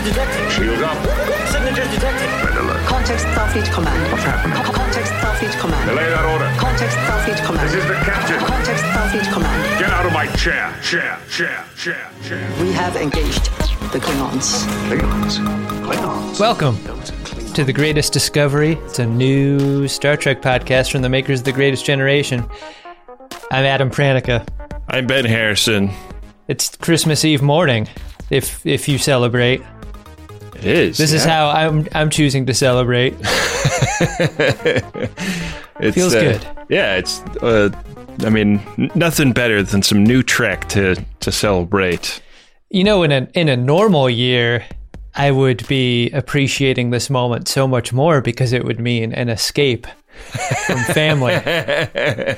Signatures detected. Shield up. Signatures detected. Red alert. Context Starfleet Command. What's happening? Co- Context Starfleet Command. Delay that order. Context Starfleet Command. This is the captain. Context Starfleet Command. Get out of my chair. Chair. Chair. Chair. Chair. We have engaged the Klingons. Klingons. Klingons. Welcome to The Greatest Discovery. It's a new Star Trek podcast from the makers of The Greatest Generation. I'm Adam Pranica. I'm Ben Harrison. It's Christmas Eve morning, if if you celebrate. It is. This is how I'm I'm choosing to celebrate. It's, feels uh, good. Yeah, it's. Uh, I mean, nothing better than some new Trek to to celebrate. You know, in a in a normal year, I would be appreciating this moment so much more because it would mean an escape from family.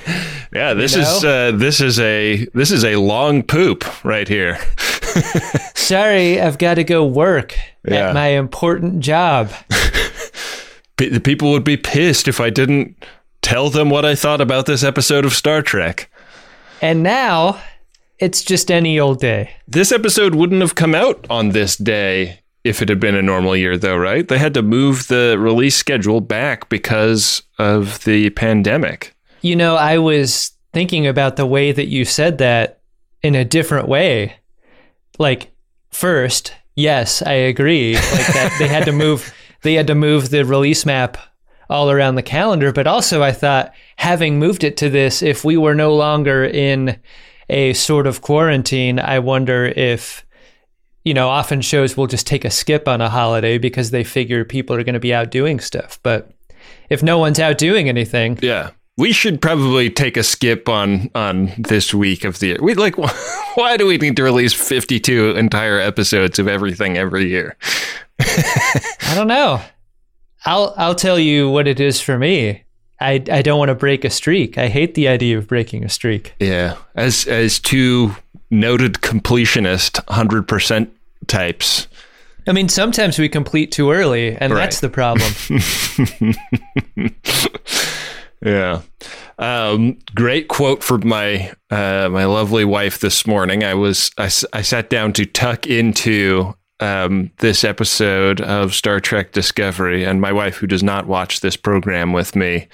Yeah, this You is uh, this is a this is a long poop right here. Sorry, I've got to go work Yeah. at my important job. The people would be pissed if I didn't tell them what I thought about this episode of Star Trek. And now it's just any old day. This episode wouldn't have come out on this day if it had been a normal year, though, right? They had to move the release schedule back because of the pandemic. You know, I was thinking about the way that you said that in a different way. Like, first, yes, I agree. Like that they had to move they had to move the release map all around the calendar, but also I thought having moved it to this, if we were no longer in a sort of quarantine, I wonder if you know, often shows will just take a skip on a holiday because they figure people are going to be out doing stuff. But if no one's out doing anything, Yeah. We should probably take a skip on on this week of the year. We like why do we need to release 52 entire episodes of everything every year? I don't know. I'll I'll tell you what it is for me. I I don't want to break a streak. I hate the idea of breaking a streak. Yeah. As as two noted completionist 100% types. I mean, sometimes we complete too early, and that's the problem. Yeah. Um, great quote from my uh, my lovely wife this morning. I was I, I sat down to tuck into um, this episode of Star Trek Discovery, and my wife, who does not watch this program with me,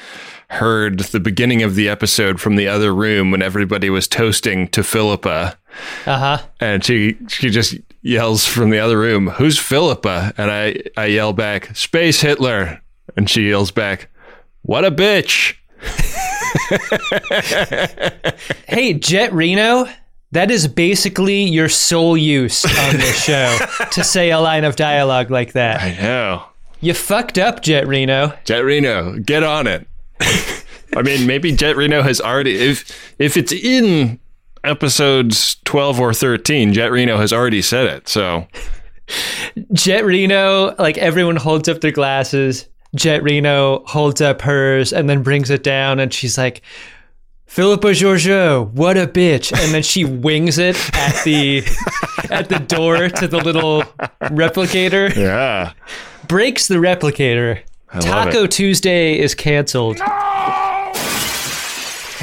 heard the beginning of the episode from the other room when everybody was toasting to Philippa, Uh huh. and she she just yells from the other room, "Who's Philippa?" And I I yell back, "Space Hitler," and she yells back, "What a bitch." Hey, Jet Reno. That is basically your sole use on this show to say a line of dialogue like that. I know. You fucked up, Jet Reno. Jet Reno, get on it. I mean, maybe Jet Reno has already if if it's in episodes 12 or 13, Jet Reno has already said it. So, Jet Reno, like everyone holds up their glasses. Jet Reno holds up hers and then brings it down, and she's like, Philippa Georgiou, what a bitch. And then she wings it at the at the door to the little replicator. yeah. Breaks the replicator. Love Taco. Tuesday is canceled. No!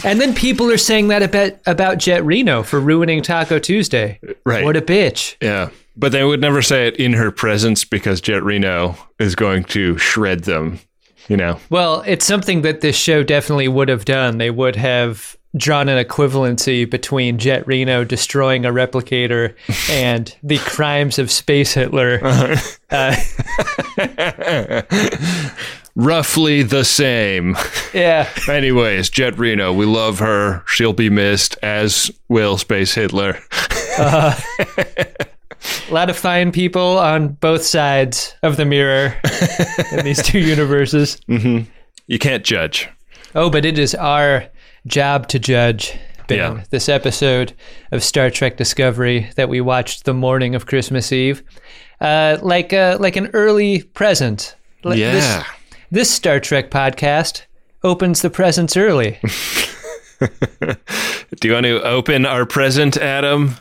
And then people are saying that about about Jet Reno for ruining Taco Tuesday. Right. What a bitch. Yeah. But they would never say it in her presence because Jet Reno is going to shred them, you know. Well, it's something that this show definitely would have done. They would have drawn an equivalency between Jet Reno destroying a replicator and the crimes of Space Hitler. Uh, Roughly the same. yeah. Anyways, Jet Reno, we love her. She'll be missed, as will Space Hitler. Uh-huh. A lot of fine people on both sides of the mirror in these two universes. Mm-hmm. You can't judge. Oh, but it is our job to judge. Ben, Yeah. this episode of Star Trek Discovery that we watched the morning of Christmas Eve, uh, like uh, like an early present. Like Yeah. This, this Star Trek podcast opens the presents early. Do you want to open our present, Adam?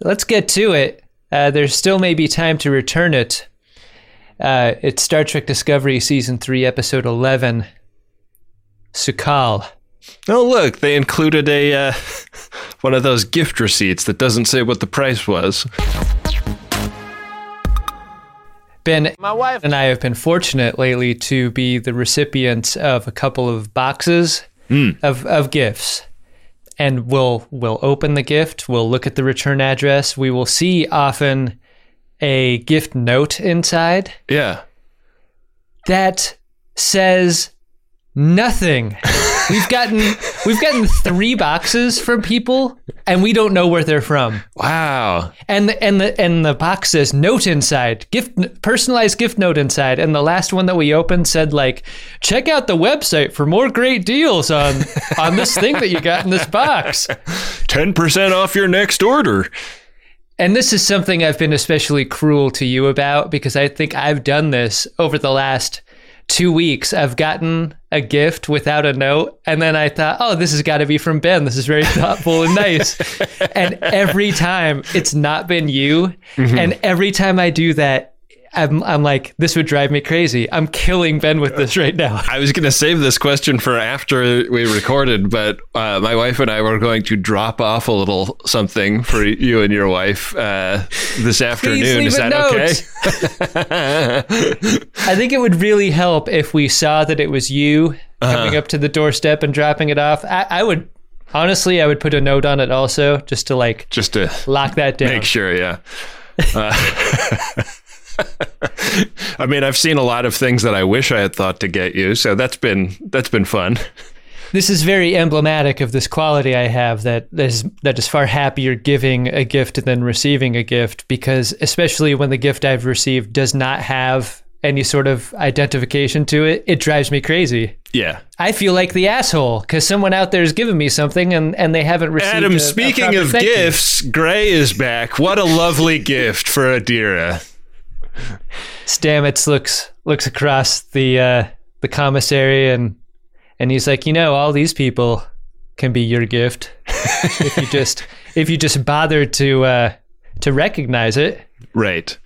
Let's get to it. Uh, there still may be time to return it. Uh, it's Star Trek Discovery Season 3, Episode 11 Su'Kal. Oh, look, they included a uh, one of those gift receipts that doesn't say what the price was. Ben, my wife and I have been fortunate lately to be the recipients of a couple of boxes hmm. of, of gifts. And we'll we'll open the gift, we'll look at the return address, we will see often a gift note inside Yeah. that says nothing. We've gotten we've gotten three boxes from people and we don't know where they're from. Wow. And the, and the and the box says note inside, gift personalized gift note inside. And the last one that we opened said like, check out the website for more great deals on on this thing that you got in this box. 10% off your next order. And this is something I've been especially cruel to you about because I think I've done this over the last two weeks. I've gotten a gift without a note, and then I thought, oh, this has got to be from Ben. This is very thoughtful and nice. and every time it's not been you. Mm-hmm. And every time I do that, I'm, I'm like, this would drive me crazy. I'm killing Ben with this right now. I was going to save this question for after we recorded, but uh, my wife and I were going to drop off a little something for you and your wife uh, this afternoon. leave Is a that note. okay? I think it would really help if we saw that it was you coming up to the doorstep and dropping it off. I, I would, honestly, I would put a note on it also just to like Just to lock that down. make sure, yeah. Uh, I mean, I've seen a lot of things that I wish I had thought to get you, so that's been that's been fun. This is very emblematic of this quality I have that is that is far happier giving a gift than receiving a gift because especially when the gift I've received does not have any sort of identification to it, it drives me crazy. Yeah. I feel like the asshole because someone out there is giving me something and, and they haven't received. Adam, a- a speaking proper of thank you. gifts, Gray is back. What a lovely gift for Adira. Stamets looks looks across the uh, the commissary and and he's like, you know, all these people can be your gift if you just if you just bother to uh, to recognize it. Right.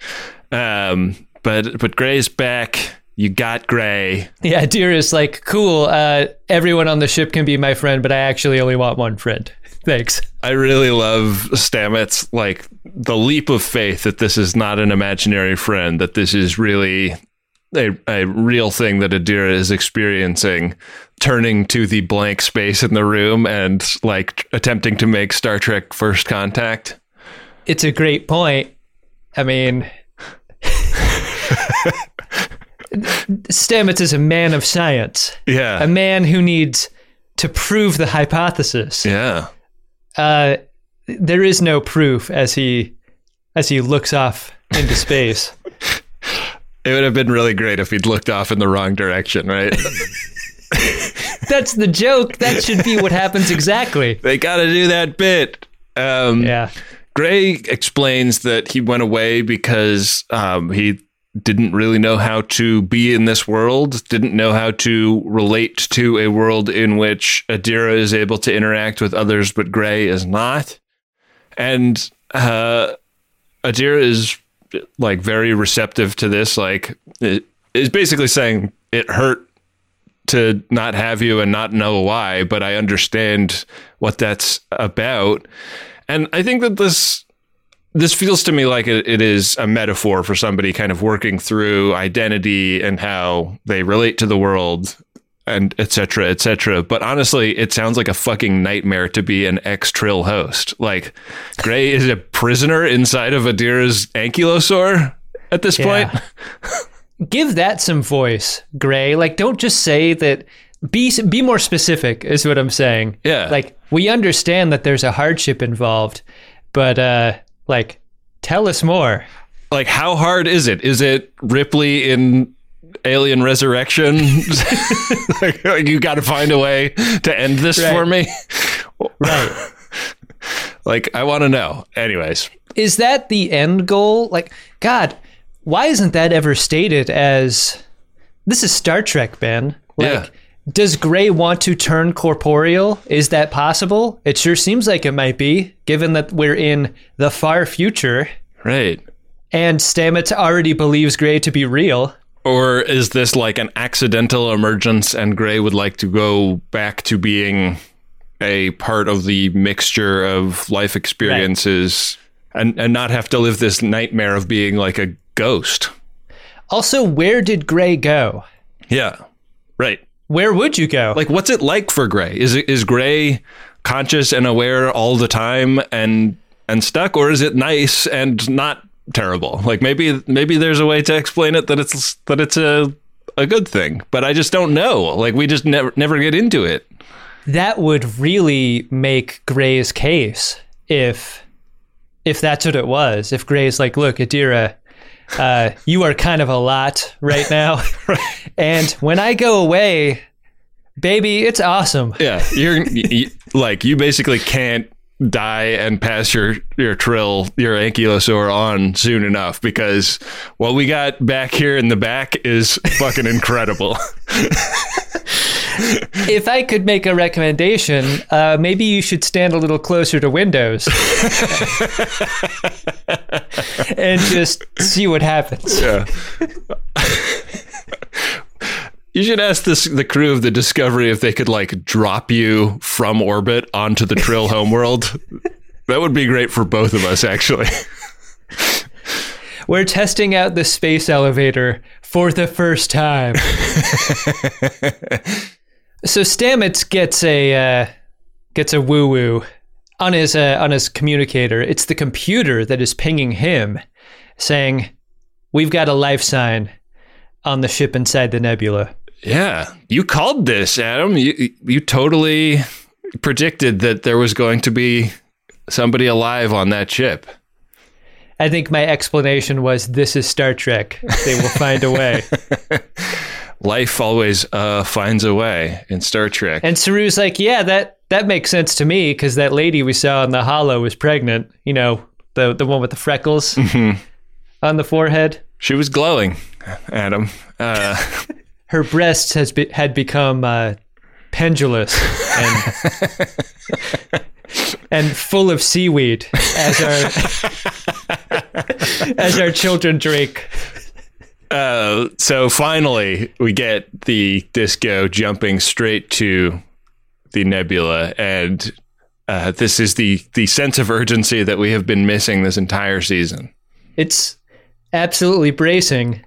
Um, but but Gray's back. You got Gray. Yeah, dear is like, cool. Uh, everyone on the ship can be my friend, but I actually only want one friend. Thanks. I really love Stamets like the leap of faith that this is not an imaginary friend, that this is really a, a real thing that Adira is experiencing, turning to the blank space in the room and like attempting to make Star Trek first contact. It's a great point. I mean, Stamets is a man of science, Yeah. a man who needs to prove the hypothesis. yeah. Uh, there is no proof as he as he looks off into space. It would have been really great if he'd looked off in the wrong direction, right? That's the joke. That should be what happens exactly. they got to do that bit. Um, Yeah. Gray explains that he went away because um, he didn't really know how to be in this world, didn't know how to relate to a world in which Adira is able to interact with others, but Gray is not. And uh, Adira is like very receptive to this. Like, is basically saying it hurt to not have you and not know why, but I understand what that's about. And I think that this this feels to me like it, it is a metaphor for somebody kind of working through identity and how they relate to the world and et cetera, et cetera. But honestly, it sounds like a fucking nightmare to be an ex Trill host. Like, Gray is a prisoner inside of Adira's ankylosaur at this point. Give that some voice, Gray. Like, don't just say that. Be be more specific, is what I'm saying. Yeah. Like, we understand that there's a hardship involved, but uh, like, tell us more. Like, how hard is it? Is it Ripley in Alien Resurrection? like, you got to find a way to end this Right. for me. Right. Like, I want to know. Anyways, is that the end goal? Like, God, why isn't that ever stated as this is Star Trek, Ben? Like, Yeah. Does Gray want to turn corporeal? Is that possible? It sure seems like it might be, given that we're in the far future right. and Stamets already believes Gray to be real. Or is this like an accidental emergence and Gray would like to go back to being a part of the mixture of life experiences and, and not have to live this nightmare of being like a ghost? Also, where did Gray go? Yeah. Right. Where would you go? Like what's it like for Gray? Is it is Gray conscious and aware all the time and and stuck or is it nice and not terrible? Like maybe maybe there's a way to explain it that it's that it's a a good thing, but I just don't know. Like we just never never get into it. that would really make Gray's case if if that's what it was. If Gray's like, look, Adira, uh, you are kind of a lot right now, and when I go away, baby, it's awesome. Yeah, you're y like you basically can't die and pass your your trill your ankylosaur on soon enough because what we got back here in the back is fucking incredible. If I could make a recommendation, uh, maybe you should stand a little closer to Windows and just see what happens. Yeah. You should ask this the crew of the Discovery if they could like drop you from orbit onto the Trill homeworld. That would be great for both of us, actually. We're testing out the space elevator for the first time. so Stamets gets a uh, gets a woo woo on his uh, on his communicator. It's the computer that is pinging him, saying, "We've got a life sign on the ship inside the nebula." Yeah, you called this, Adam. You you totally predicted that there was going to be somebody alive on that ship. I think my explanation was, "This is Star Trek. They will find a way." Life always uh, finds a way in Star Trek. And Saru's like, yeah, that that makes sense to me because that lady we saw in the holo was pregnant. You know, the the one with the freckles on the forehead. she was glowing, Adam. Uh, Her breasts has be, had become uh, pendulous and and full of seaweed as our as our children drink. Uh, so finally, we get the disco jumping straight to the nebula, and uh, this is the the sense of urgency that we have been missing this entire season. It's absolutely bracing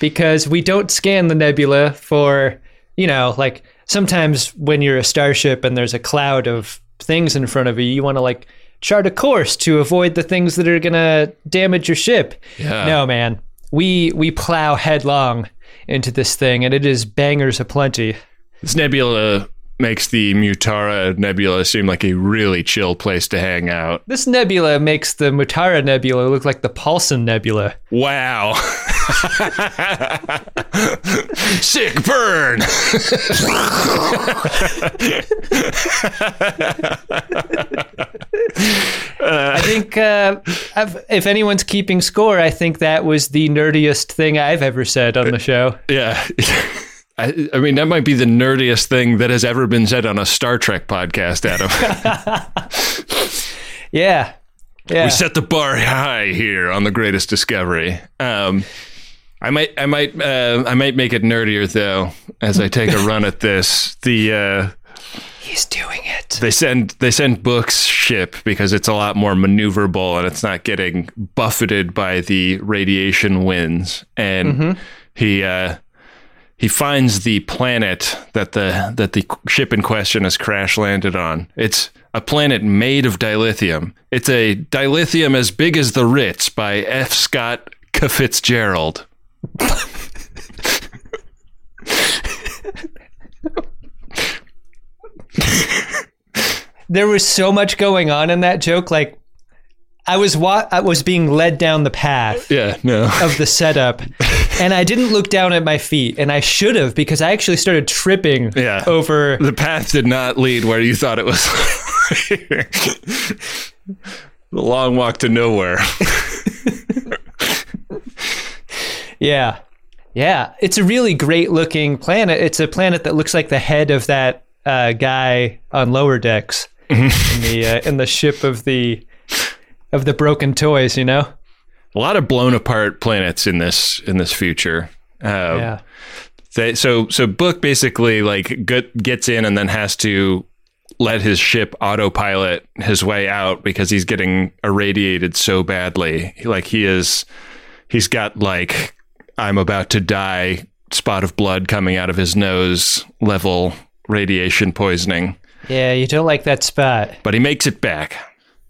because we don't scan the nebula for, you know, like sometimes when you're a starship and there's a cloud of things in front of you, you want to like chart a course to avoid the things that are going to damage your ship. Yeah. No, man. We we plow headlong into this thing and it is bangers aplenty. This nebula makes the Mutara Nebula seem like a really chill place to hang out. This nebula makes the Mutara Nebula look like the Paulson Nebula. Wow. Sick burn. I think uh, I've, if anyone's keeping score, I think that was the nerdiest thing I've ever said on the show. Yeah. I, I mean, that might be the nerdiest thing that has ever been said on a Star Trek podcast, Adam. Yeah. Yeah. we set the bar high here on the greatest discovery. Um, I might, I might, uh, I might make it nerdier though as I take a run at this. The uh, He's doing it. they send they send Book's ship because it's a lot more maneuverable and it's not getting buffeted by the radiation winds. And he uh, he finds the planet that the that the ship in question has crash landed on. It's a planet made of dilithium. It's a dilithium as big as the Ritz by F. Scott. Fitzgerald. There was so much going on in that joke. Like, I was wa- I was being led down the path Yeah, no. of the setup, and I didn't look down at my feet, and I should have because I actually started tripping Yeah. over. the path did not lead where you thought it was. the long walk to nowhere. Yeah. Yeah. It's a really great looking planet. It's a planet that looks like the head of that uh, guy on lower decks in the uh, in the ship of the of the broken toys, you know? A lot of blown apart planets in this in this future. Uh, Yeah. they, so so Book basically like get, gets in and then has to let his ship autopilot his way out because he's getting irradiated so badly. Like he is, he's got like I'm about to die, spot of blood coming out of his nose level radiation poisoning. Yeah, you don't like that spot. But he makes it back.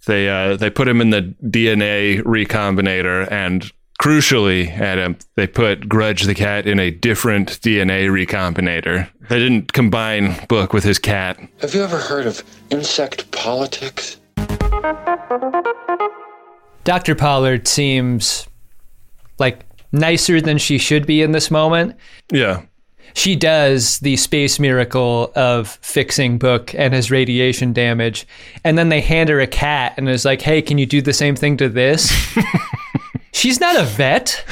They uh, they put him in the DNA recombinator, and crucially, Adam, they put Grudge the cat in a different DNA recombinator. They didn't combine Book with his cat. Have you ever heard of insect politics? Dr. Pollard seems like nicer than she should be in this moment. Yeah, She does the space miracle of fixing Book and his radiation damage. And then they hand her a cat and is like, hey, can you do the same thing to this? She's not a vet.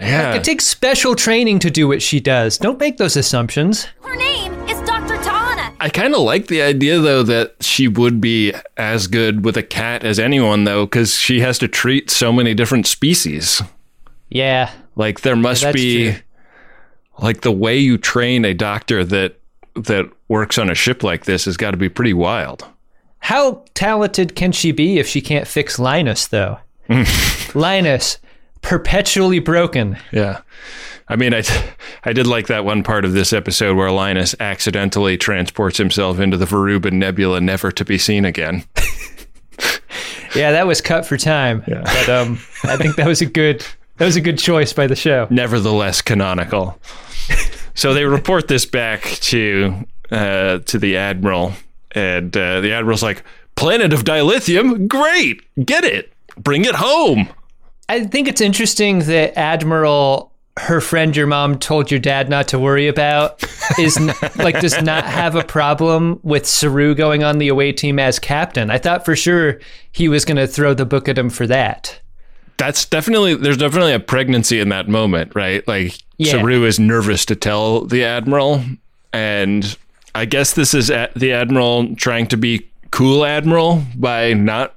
yeah. It takes special training to do what she does. Don't make those assumptions. Her name is Dr. Tahana. I kind of like the idea though that she would be as good with a cat as anyone though, because she has to treat so many different species. Yeah. Like there must that's be true. Like the way you train a doctor that that works on a ship like this has got to be pretty wild. How talented can she be if she can't fix Linus, though? Linus, perpetually broken. Yeah. I mean, I, I did like that one part of this episode where Linus accidentally transports himself into the Verubin Nebula, never to be seen again. Yeah, that was cut for time. Yeah. But um, I think that was a good that was a good choice by the show. Nevertheless, canonical. so they report this back to uh, to the admiral, and uh, the admiral's like, "Planet of dilithium, great, get it, bring it home." I think it's interesting that Admiral, her friend your mom told your dad not to worry about, is n- like does not have a problem with Saru going on the away team as captain. I thought for sure he was going to throw the book at him for that. That's definitely there's definitely a pregnancy in that moment, right? Like Yeah. Saru is nervous to tell the admiral, and I guess this is at the admiral trying to be cool admiral by not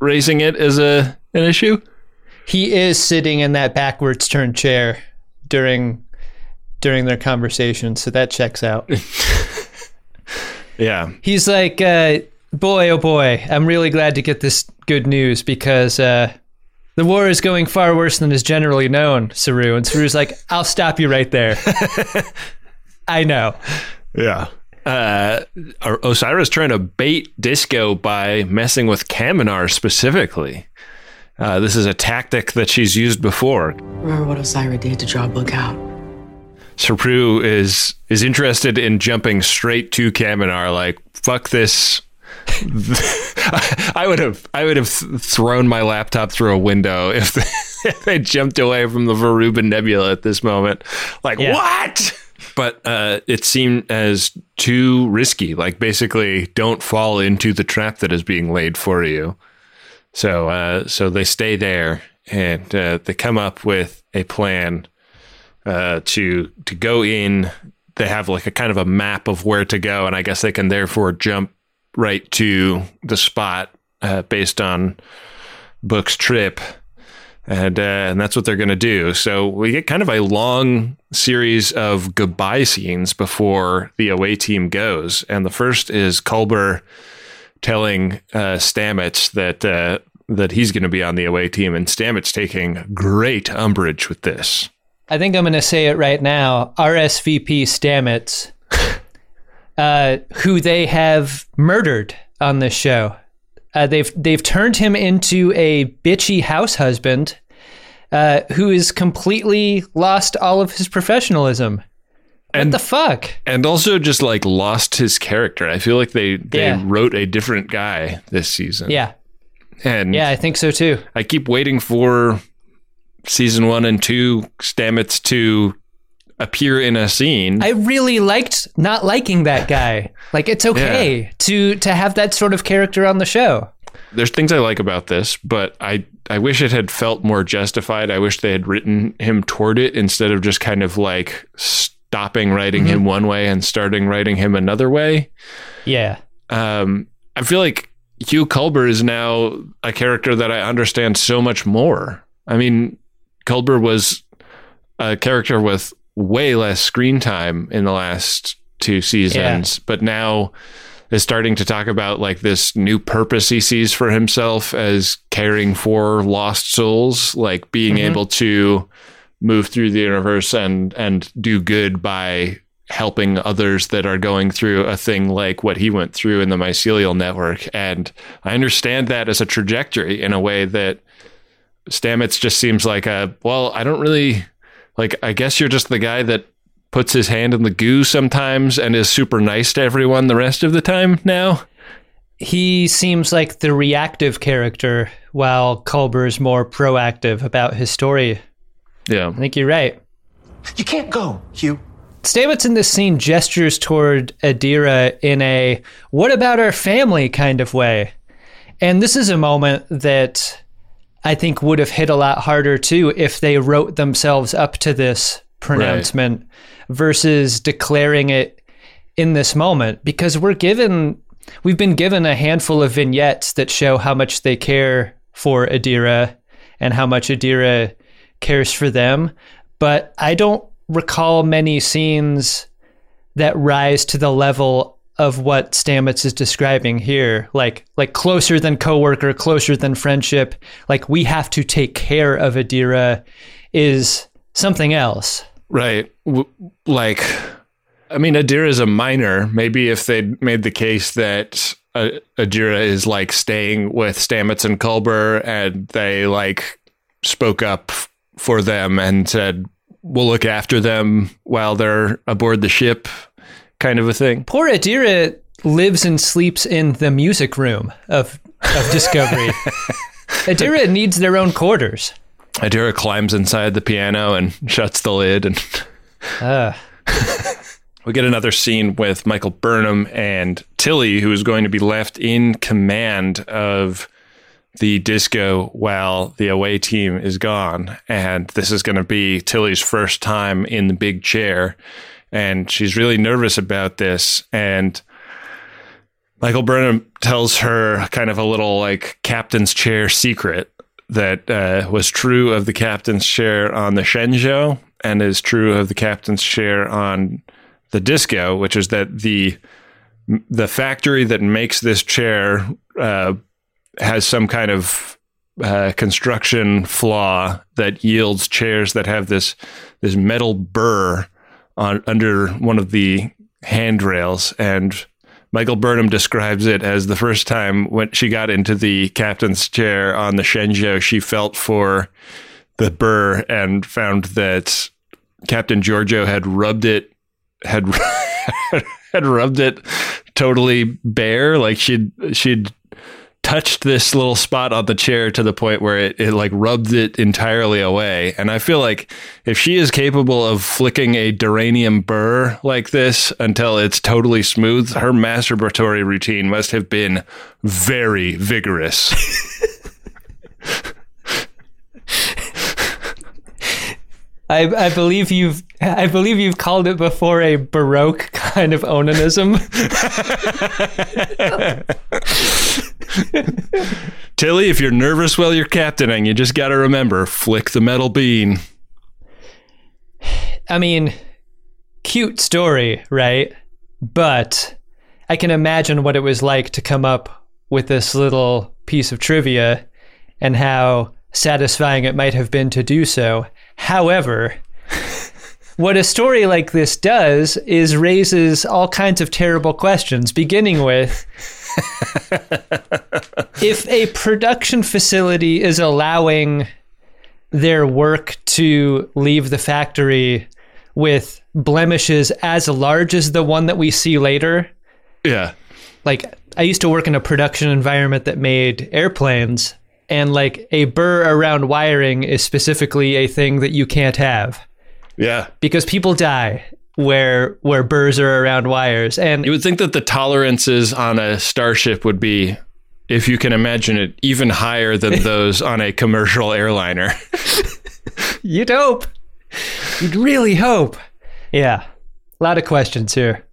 raising it as a an issue. He is sitting in that backwards turned chair during during their conversation, so that checks out. Yeah, He's like, uh, "Boy, oh boy, I'm really glad to get this good news because uh, the war is going far worse than is generally known." Saru and Saru's like, "I'll stop you right there." I know. yeah. Uh, Osyraa trying to bait Disco by messing with Kaminar specifically. Uh, this is a tactic that she's used before. Remember what Osyraa did to draw Book out? Saru is is interested in jumping straight to Kaminar. Like fuck this. I would have I would have thrown my laptop through a window if they, if they jumped away from the Verubin Nebula at this moment. Like Yeah. what? But uh, it seemed as too risky. Like basically, don't fall into the trap that is being laid for you. So uh, so they stay there and uh, they come up with a plan uh, to to go in. They have like a kind of a map of where to go, and I guess they can therefore jump right to the spot uh, based on Book's trip, and uh, and that's what they're going to do. So we get kind of a long series of goodbye scenes before the away team goes, and the first is Culber telling uh, Stamets that. Uh, that he's going to be on the away team, and Stamets taking great umbrage with this. I think I'm going to say it right now. RSVP Stamets, uh, who they have murdered on this show. Uh, they've they've turned him into a bitchy house husband uh, who has completely lost all of his professionalism. And- what the fuck? and also just like lost his character. I feel like they they Yeah. wrote a different guy this season. Yeah, and yeah, I think so too. I keep waiting for season one and two Stamets to appear in a scene. I really liked not liking that guy. Like it's okay to to have that sort of character on the show. There's things I like about this, but I I wish it had felt more justified. I wish they had written him toward it instead of just kind of like stopping writing him one way and starting writing him another way. Yeah, um, I feel like Hugh Culber is now a character that I understand so much more. I mean, Culber was a character with way less screen time in the last two seasons, but now is starting to talk about like this new purpose he sees for himself as caring for lost souls, like being mm-hmm. able to move through the universe and and do good by helping others that are going through a thing like what he went through in the mycelial network. And I understand that as a trajectory in a way that Stamets just seems like a well, I don't really like I guess you're just the guy that puts his hand in the goo sometimes and is super nice to everyone the rest of the time now. He seems like the reactive character, while Culber's more proactive about his story. Yeah. I think you're right. You can't go, Hugh. Stamets in this scene gestures toward Adira in a what about our family kind of way. And this is a moment that I think would have hit a lot harder too if they wrote themselves up to this pronouncement versus declaring it in this moment. Because we're given we've been given a handful of vignettes that show how much they care for Adira and how much Adira cares for them. But I don't recall many scenes that rise to the level of what Stamets is describing here, like like closer than coworker, closer than friendship. Like we have to take care of Adira is something else. Right. W- like, I mean, Adira is a minor. Maybe if they'd made the case that uh, Adira is like staying with Stamets and Culber and they like spoke up for them and said, we'll look after them while they're aboard the ship, kind of a thing. Poor Adira lives and sleeps in the music room of of Discovery. Adira needs their own quarters. Adira climbs inside the piano and shuts the lid and Uh, We get another scene with Michael Burnham and Tilly, who is going to be left in command of the disco while the away team is gone. And this is going to be Tilly's first time in the big chair. And she's really nervous about this. And Michael Burnham tells her kind of a little like captain's chair secret that uh, was true of the captain's chair on the Shenzhou and is true of the captain's chair on the disco, which is that the the factory that makes this chair uh, has some kind of uh, construction flaw that yields chairs that have this this metal burr on under one of the handrails and Michael Burnham describes it as the first time when she got into the captain's chair on the Shenzhou, she felt for the burr and found that Captain Georgiou had rubbed it had had rubbed it totally bare. Like she'd she'd touched this little spot on the chair to the point where it, it like rubbed it entirely away. And I feel like if she is capable of flicking a duranium burr like this until it's totally smooth, her masturbatory routine must have been very vigorous. I, I believe you've I believe you've called it before a baroque kind of onanism. Tilly, if you're nervous while you're captaining, you just got to remember flick the metal bean. I mean, cute story, right? But I can imagine what it was like to come up with this little piece of trivia and how satisfying it might have been to do so. However, what a story like this does is raises all kinds of terrible questions, beginning with if a production facility is allowing their work to leave the factory with blemishes as large as the one that we see later. Yeah. Like, I used to work in a production environment that made airplanes, and like a burr around wiring is specifically a thing that you can't have Yeah. because people die where where burrs are around wires. And You would think that the tolerances on a starship would be, if you can imagine it, even higher than those on a commercial airliner. you'd hope. You'd really hope. Yeah. A lot of questions here.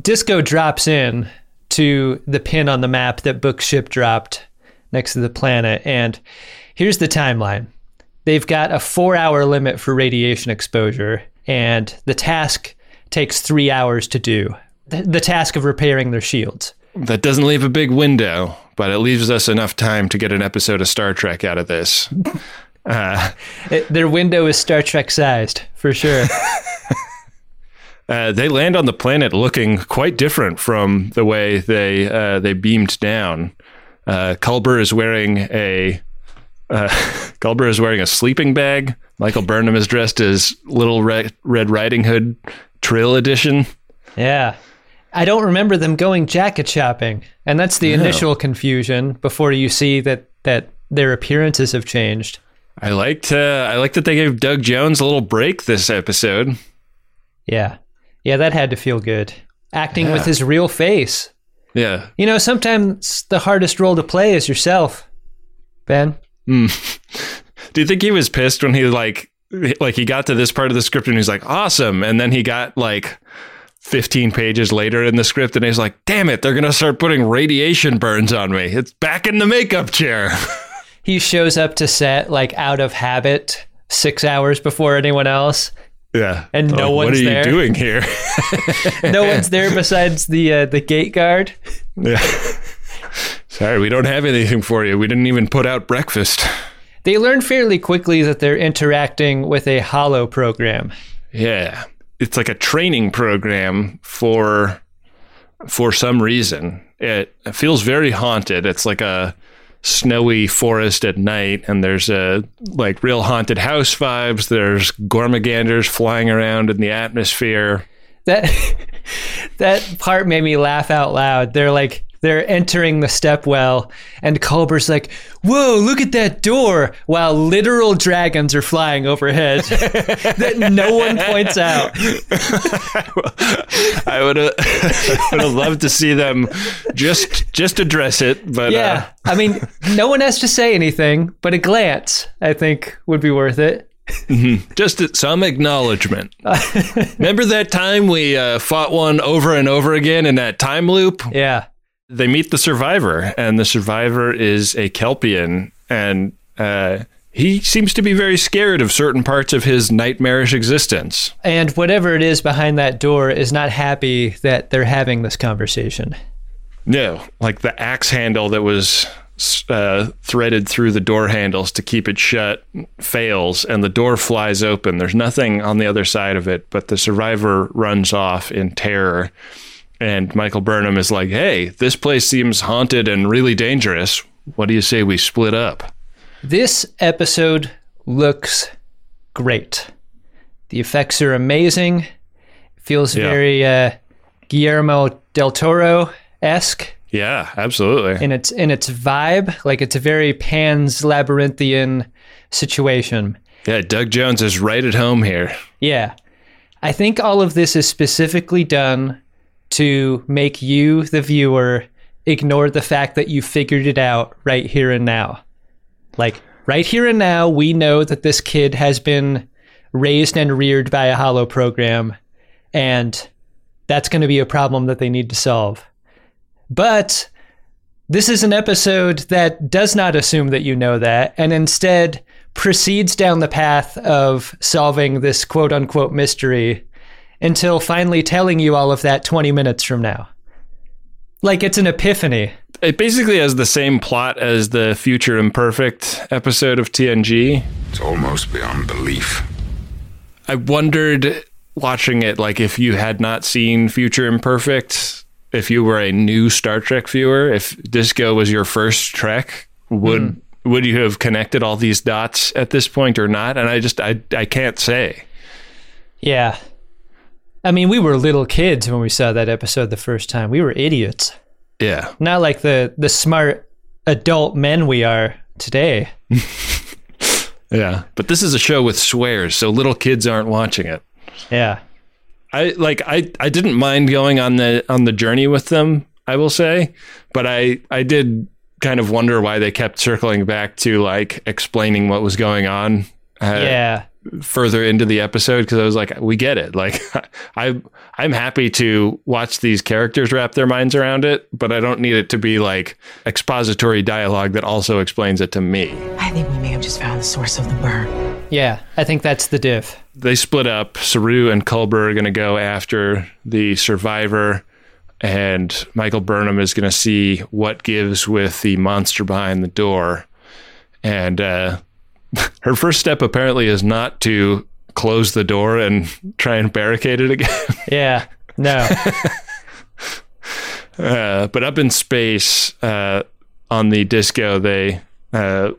Disco drops in to the pin on the map that bookship dropped next to the planet. And here's the timeline they've got a four hour limit for radiation exposure and the task takes three hours to do the, the task of repairing their shields That doesn't leave a big window, but it leaves us enough time to get an episode of Star Trek out of this. Uh, It- their window is Star Trek sized for sure. uh, they land on the planet looking quite different from the way they uh, they beamed down. Uh, Culber is wearing a uh, is wearing a sleeping bag. Michael Burnham is dressed as Little Red, Red Riding Hood Trill Edition. yeah. I don't remember them going jacket shopping. And that's the initial confusion before you see that, that their appearances have changed. I liked uh, I liked that they gave Doug Jones a little break this episode. Yeah. Yeah, that had to feel good. Acting with his real face. Yeah, You know, sometimes the hardest role to play is yourself, Ben. Do you think he was pissed when he like like he got to this part of the script and he's like awesome and then he got like 15 pages later in the script and he's like damn it they're going to start putting radiation burns on me. It's back in the makeup chair. He shows up to set like out of habit six hours before anyone else. yeah. And no Like, one's there. What are there. you doing here? No one's there besides the uh, the gate guard. yeah. Sorry, we don't have anything for you. We didn't even put out breakfast. They learn fairly quickly that they're interacting with a holo program. Yeah. It's like a training program for for some reason. It feels very haunted. It's like a snowy forest at night and there's a like real haunted house vibes. There's gormaganders flying around in the atmosphere. That that part made me laugh out loud. They're like they're entering the stepwell, and Culber's like, "Whoa, look at that door!" While literal dragons are flying overhead that no one points out. I would have loved to see them just just address it, but Yeah, I mean, no one has to say anything, but a glance, I think, would be worth it. uh, just some acknowledgement. Remember that time we uh, fought one over and over again in that time loop? Yeah, they meet the survivor, and the survivor is a Kelpian, and uh, he seems to be very scared of certain parts of his nightmarish existence. and whatever it is behind that door is not happy that they're having this conversation. No, like the axe handle that was uh, threaded through the door handles to keep it shut fails, and the door flies open. There's nothing on the other side of it, but the survivor runs off in terror. And Michael Burnham is like, hey, this place seems haunted and really dangerous. What do you say we split up? This episode looks great. The effects are amazing. Feels Yeah. very uh, Guillermo del Toro esque Yeah, absolutely. in its in its vibe. Like it's a very Pan's Labyrinthian situation. Yeah, Doug Jones is right at home here. Yeah, I think all of this is specifically done to make you, the viewer, ignore the fact that you figured it out right here and now. Like right here and now, we know that this kid has been raised and reared by a holo program, and that's going to be a problem that they need to solve. But this is an episode that does not assume that you know that, and instead proceeds down the path of solving this quote unquote mystery until finally telling you all of that 20 minutes from now. Like it's an epiphany. It basically has the same plot as the Future Imperfect episode of TNG. It's almost beyond belief. I wondered watching it, like if you had not seen Future Imperfect, if you were a new Star Trek viewer, if Disco was your first Trek, would hmm. would you have connected all these dots at this point or not? And I just I I can't say. Yeah. I mean, we were little kids when we saw that episode the first time. We were idiots. Yeah. Not like the the smart adult men we are today. Yeah. But this is a show with swears, so little kids aren't watching it. Yeah. I like I I didn't mind going on the on the journey with them, I will say, but I I did kind of wonder why they kept circling back to like explaining what was going on uh, Yeah. Further into the episode because I was like we get it. Like I I'm happy to watch these characters wrap their minds around it, but I don't need it to be like expository dialogue that also explains it to me. I think we may have just found the source of the burn. Yeah. I think that's the diff. they split up. Saru and Culber are going to go after the survivor, and Michael Burnham is going to see what gives with the monster behind the door. And uh, her first step apparently is not to close the door and try and barricade it again. Yeah. No. Uh, but up in space uh, on the disco, they uh,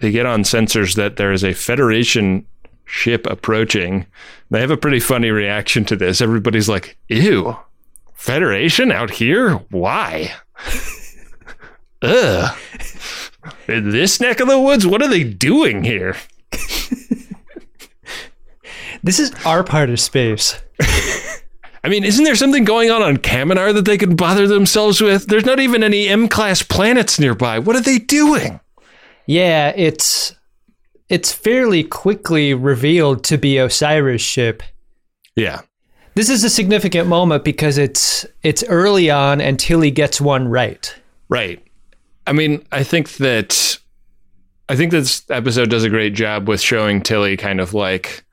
they get on sensors that there is a Federation ship approaching. They have a pretty funny reaction to this. Everybody's like, "Ew, Federation out here? Why? Ugh." In this neck of the woods, what are they doing here? this is our part of space. I mean, isn't there something going on on Kaminar that they could bother themselves with? There's not even any M class planets nearby. What are they doing? Yeah, it's it's fairly quickly revealed to be Osyraa's ship. Yeah. This is a significant moment because it's it's early on until he gets one right. Right. I mean, I think that I think this episode does a great job with showing Tilly kind of like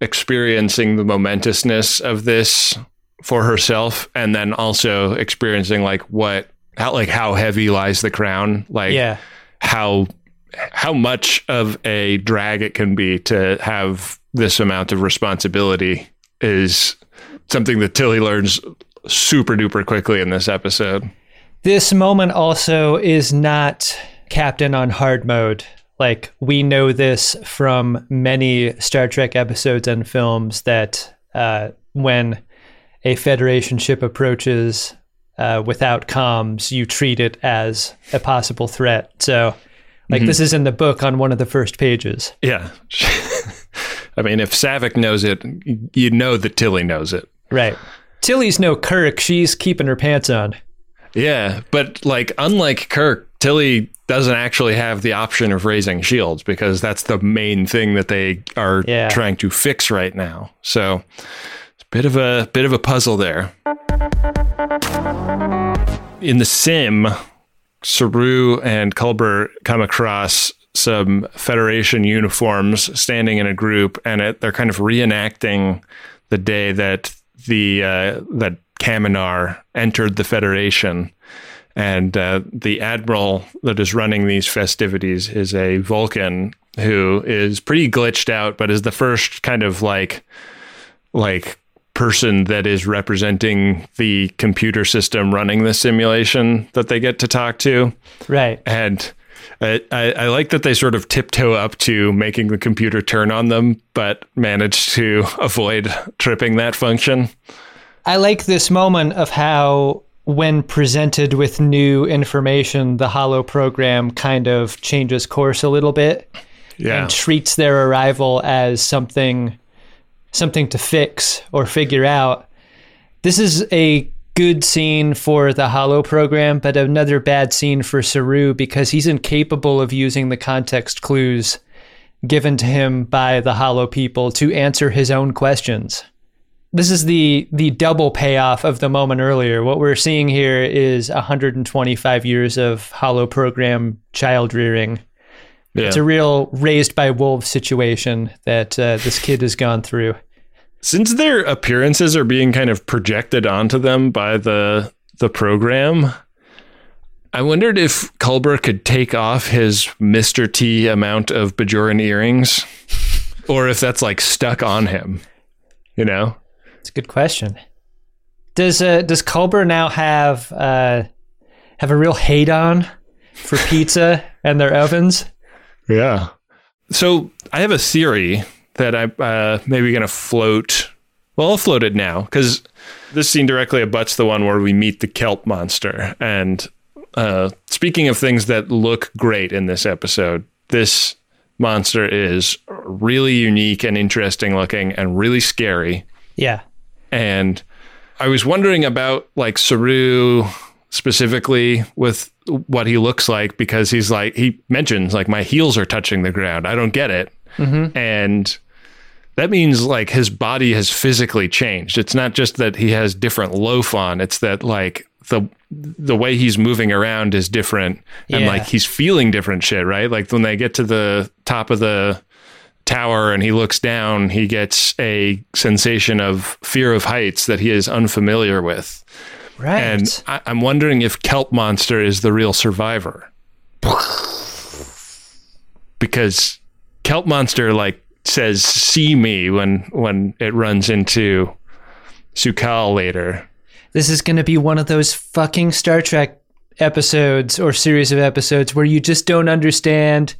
experiencing the momentousness of this for herself and then also experiencing like what how like how heavy lies the crown like Yeah. how how much of a drag it can be to have this amount of responsibility is something that Tilly learns super duper quickly in this episode. This moment also is not Captain on hard mode. Like we know this from many Star Trek episodes and films that uh, when a Federation ship approaches uh, without comms, you treat it as a possible threat. So, like this is in the book on one of the first pages. Yeah. I mean, if Saavik knows it, you know that Tilly knows it. Right. Tilly's no Kirk. She's keeping her pants on. Yeah, but like unlike Kirk, Tilly doesn't actually have the option of raising shields because that's the main thing that they are Yeah. trying to fix right now. So it's a bit of a bit of a puzzle there. In the sim, Saru and Culber come across some Federation uniforms standing in a group, and it, they're kind of reenacting the day that the uh, that Kaminar entered the Federation, and uh, the admiral that is running these festivities is a Vulcan who is pretty glitched out, but is the first kind of like like person that is representing the computer system running the simulation that they get to talk to. Right. And I, I, I like that they sort of tiptoe up to making the computer turn on them, but manage to avoid tripping that function. I like this moment of how, when presented with new information, the holo program kind of changes course a little bit Yeah. and treats their arrival as something something to fix or figure out. This is a good scene for the holo program, but another bad scene for Saru because he's incapable of using the context clues given to him by the holo people to answer his own questions. This is the the double payoff of the moment earlier. What we're seeing here is 125 years of holo program child rearing. yeah. It's a real raised by wolves situation that uh, this kid has gone through. Since their appearances are being kind of projected onto them by the the program, I wondered if Culber could take off his Mr. T amount of Bajoran earrings, or if that's like stuck on him. You know? It's a good question. Does uh, does Culber now have uh, have a real hate on for pizza and their ovens? Yeah. So I have a theory that I uh, maybe going to float. Well, I'll float it now because this scene directly abuts the one where we meet the kelp monster. And uh, speaking of things that look great in this episode, this monster is really unique and interesting looking and really scary. Yeah, And I was wondering about like Saru specifically with what he looks like because he's like he mentions like my heels are touching the ground. I don't get it. And that means like his body has physically changed. It's not just that he has different loaf on. It's that like the the way he's moving around is different and Yeah. like he's feeling different shit, right? Like when they get to the top of the tower and he looks down, he gets a sensation of fear of heights that he is unfamiliar with. right. And I, I'm wondering if Kelp Monster is the real survivor. because kelp monster like says "see me" when when it runs into Su'Kal later. This is going to be one of those fucking Star Trek episodes or series of episodes where you just don't understand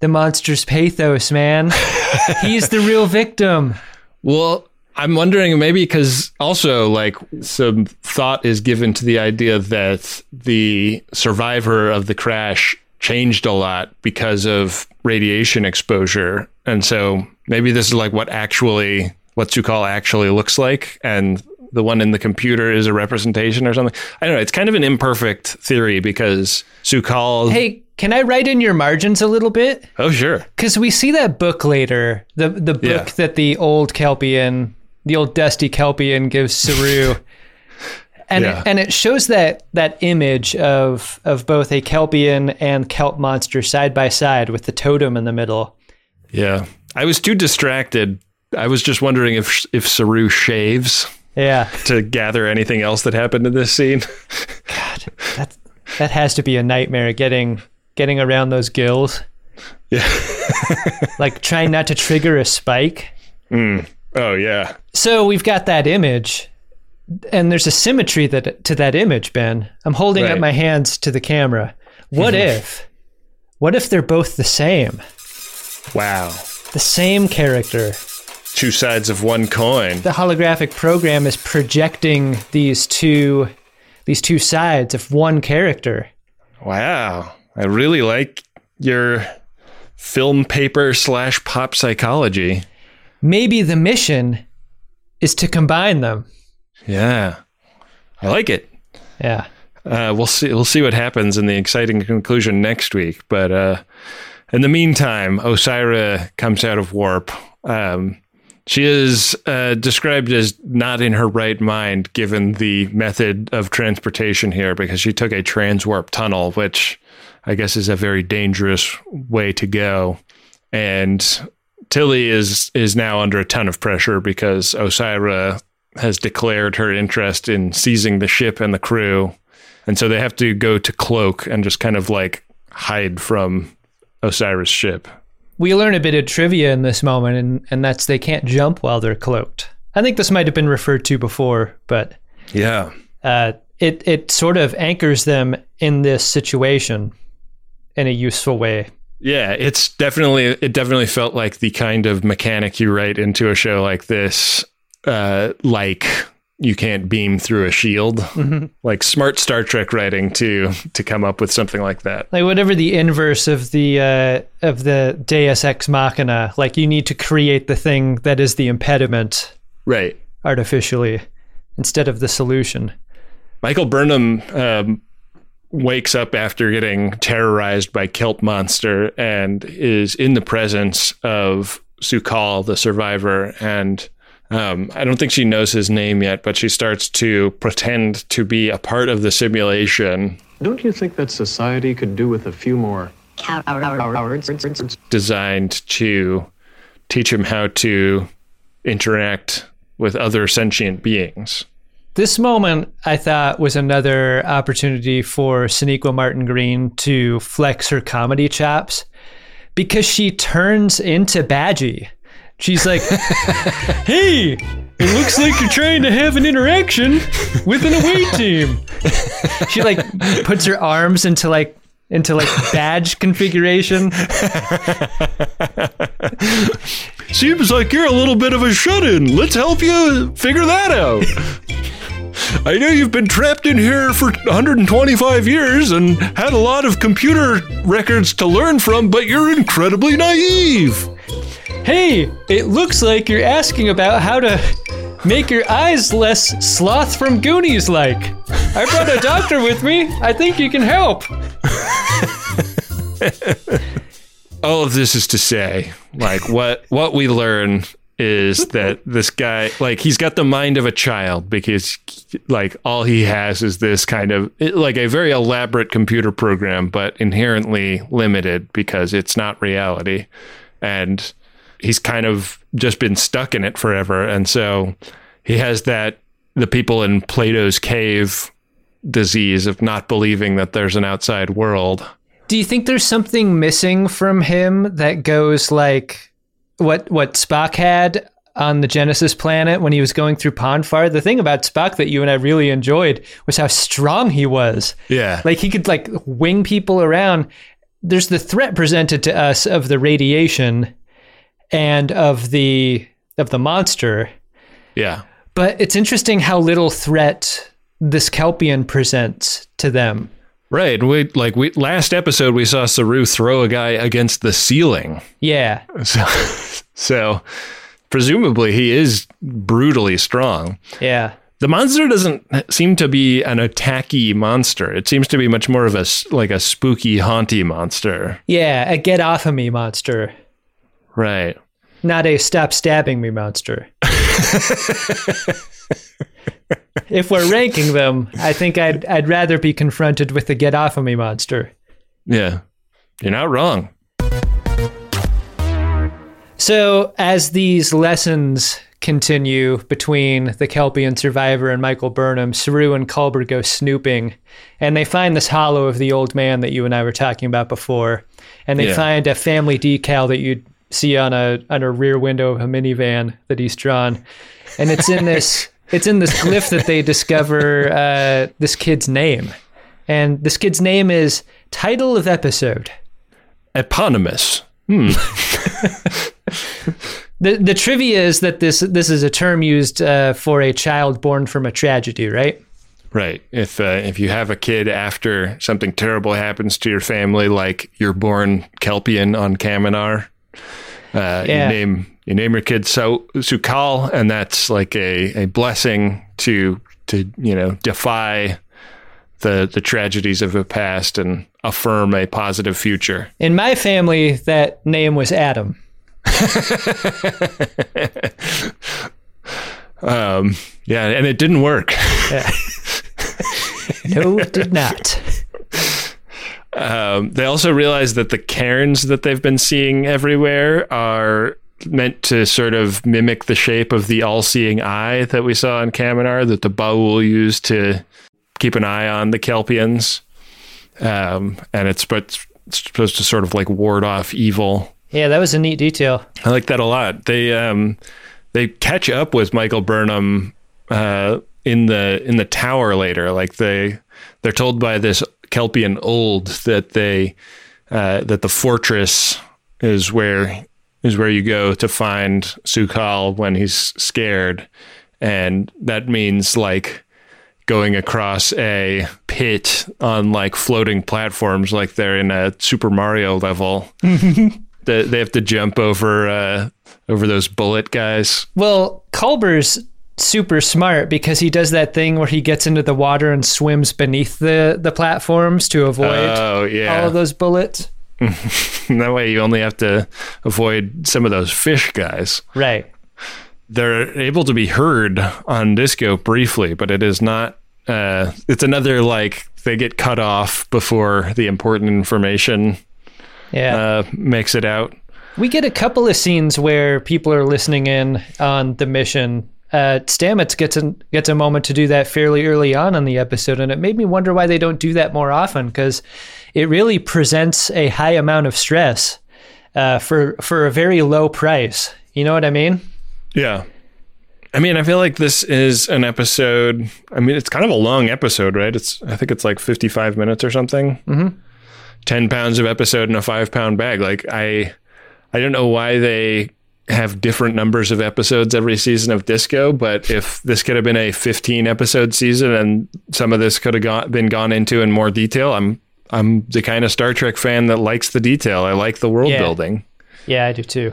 the monster's pathos, man. He's the real victim. Well, I'm wondering maybe because also like some thought is given to the idea that the survivor of the crash changed a lot because of radiation exposure. And so maybe this is like what actually what Su'Kal actually looks like and the one in the computer is a representation or something. I don't know. It's kind of an imperfect theory because Su'Kal Hey, can I write in your margins a little bit? Oh sure. Because we see that book later, the the book Yeah. that the old Kelpian, the old dusty Kelpian gives Saru. And, Yeah. it, and it shows that that image of of both a Kelpian and kelp monster side by side with the totem in the middle. Yeah. I was too distracted. I was just wondering if if Saru shaves Yeah, to gather anything else that happened in this scene. God, that that has to be a nightmare getting getting around those gills. Yeah. like trying not to trigger a spike. Hmm. Oh yeah. So we've got that image, and there's a symmetry that to that image, Ben. I'm holding up my hands to the camera. What mm-hmm. if? What if they're both the same? Wow. The same character. Two sides of one coin. The holographic program is projecting these two these two sides of one character. Wow. I really like your film paper slash pop psychology. Maybe the mission is to combine them. Yeah. I like it. Yeah. Uh, we'll see. We'll see what happens in the exciting conclusion next week. But uh, in the meantime, Osyraa comes out of warp. Um, she is uh, described as not in her right mind, given the method of transportation here, because she took a transwarp tunnel, which I guess is a very dangerous way to go. And Tilly is is now under a ton of pressure because Osyraa has declared her interest in seizing the ship and the crew. And so they have to go to Cloak and just kind of like hide from Osyraa's ship. We learn a bit of trivia in this moment, and, and that's they can't jump while they're cloaked. I think this might have been referred to before, but Yeah. uh, it it sort of anchors them in this situation in a useful way. Yeah, it's definitely it definitely felt like the kind of mechanic you write into a show like this, uh, like you can't beam through a shield. Like smart Star Trek writing to to come up with something like that. Like whatever the inverse of the uh, of the Deus Ex Machina, like you need to create the thing that is the impediment Right. artificially instead of the solution. Michael Burnham um, wakes up after getting terrorized by Kelp Monster and is in the presence of Su'Kal, the survivor. And um, I don't think she knows his name yet, but she starts to pretend to be a part of the simulation Don't you think that society could do with a few more cowards? designed to teach him how to interact with other sentient beings. This moment, I thought, was another opportunity for Sonequa Martin Green to flex her comedy chops because she turns into Badgey. She's like, hey, it looks like you're trying to have an interaction with an away team. She like puts her arms into like into like badge configuration. Seems like you're a little bit of a shut in. Let's help you figure that out. I know you've been trapped in here for 125 years and had a lot of computer records to learn from, but you're incredibly naive. Hey, it looks like you're asking about how to make your eyes less sloth from Goonies like. I brought a doctor with me. I think you can help. All of this is to say, like what what we learn is that this guy like he's got the mind of a child because like all he has is this kind of like a very elaborate computer program but inherently limited because it's not reality and he's kind of just been stuck in it forever and so he has that the people in Plato's cave disease of not believing that there's an outside world Do you think there's something missing from him that goes like what what Spock had on the Genesis planet when he was going through Pon farr? The thing about Spock that you and I really enjoyed was how strong he was. Yeah. Like he could like wing people around. There's the threat presented to us of the radiation and of the of the monster. Yeah. But it's interesting how little threat this Kelpian presents to them. Right. We like we last episode we saw Saru throw a guy against the ceiling. Yeah. So so presumably he is brutally strong. Yeah. The monster doesn't seem to be an attacky monster. It seems to be much more of a like a spooky, haunty monster. Yeah, a get off of me monster, Right. not a stop stabbing me monster. if we're ranking them, I think I'd I'd rather be confronted with the get off of me monster. Yeah. You're not wrong. So, as these lessons continue between the Kelpian survivor and Michael Burnham, Saru and Culber go snooping, and they find this holo of the old man that you and I were talking about before, and they Yeah. find a family decal that you'd see on a on a rear window of a minivan that he's drawn, and it's in this it's in this glyph that they discover uh, this kid's name, and this kid's name is title of episode. Eponymous. The the trivia is that this this is a term used uh, for a child born from a tragedy, right? Right. If uh, if you have a kid after something terrible happens to your family, like you're born Kelpian on Kaminar, uh, Yeah. you name you name your kid so Su'Kal, and that's like a, a blessing to to you know defy the the tragedies of the past and affirm a positive future. In my family, that name was Adam. Um, yeah, and it didn't work. No, it did not. Um, they also realize that the cairns that they've been seeing everywhere are meant to sort of mimic the shape of the all-seeing eye that we saw in Kaminar that the Ba'ul used to keep an eye on the Kelpians. Um, and it's, but it's supposed to sort of like ward off evil. Yeah, that was a neat detail. I like that a lot. They um, they catch up with Michael Burnham uh, in the in the tower later. Like they they're told by this Kelpian old that they uh, that the fortress is where is where you go to find Su'Kal when he's scared, and that means like going across a pit on like floating platforms, like they're in a Super Mario level. they, they have to jump over uh, over those bullet guys. Well, Culber's super smart because he does that thing where he gets into the water and swims beneath the, the platforms to avoid Oh yeah, all of those bullets. that way you only have to avoid some of those fish guys. Right. They're able to be heard on Disco briefly, but it is not. Uh, it's another like they get cut off before the important information Yeah. uh, makes it out. We get a couple of scenes where people are listening in on the mission. Uh, Stamets gets a, gets a moment to do that fairly early on in the episode, and it made me wonder why they don't do that more often because it really presents a high amount of stress uh, for for a very low price. You know what I mean? Yeah. I mean, I feel like this is an episode. I mean, it's kind of a long episode, right? It's I think it's like fifty-five minutes or something. Mm-hmm. Ten pounds of episode in a five-pound bag. Like I, I don't know why they have different numbers of episodes every season of Disco, but if this could have been a fifteen-episode season and some of this could have gone, been gone into in more detail, I'm I'm the kind of Star Trek fan that likes the detail. I like the world Yeah. building Yeah, I do too.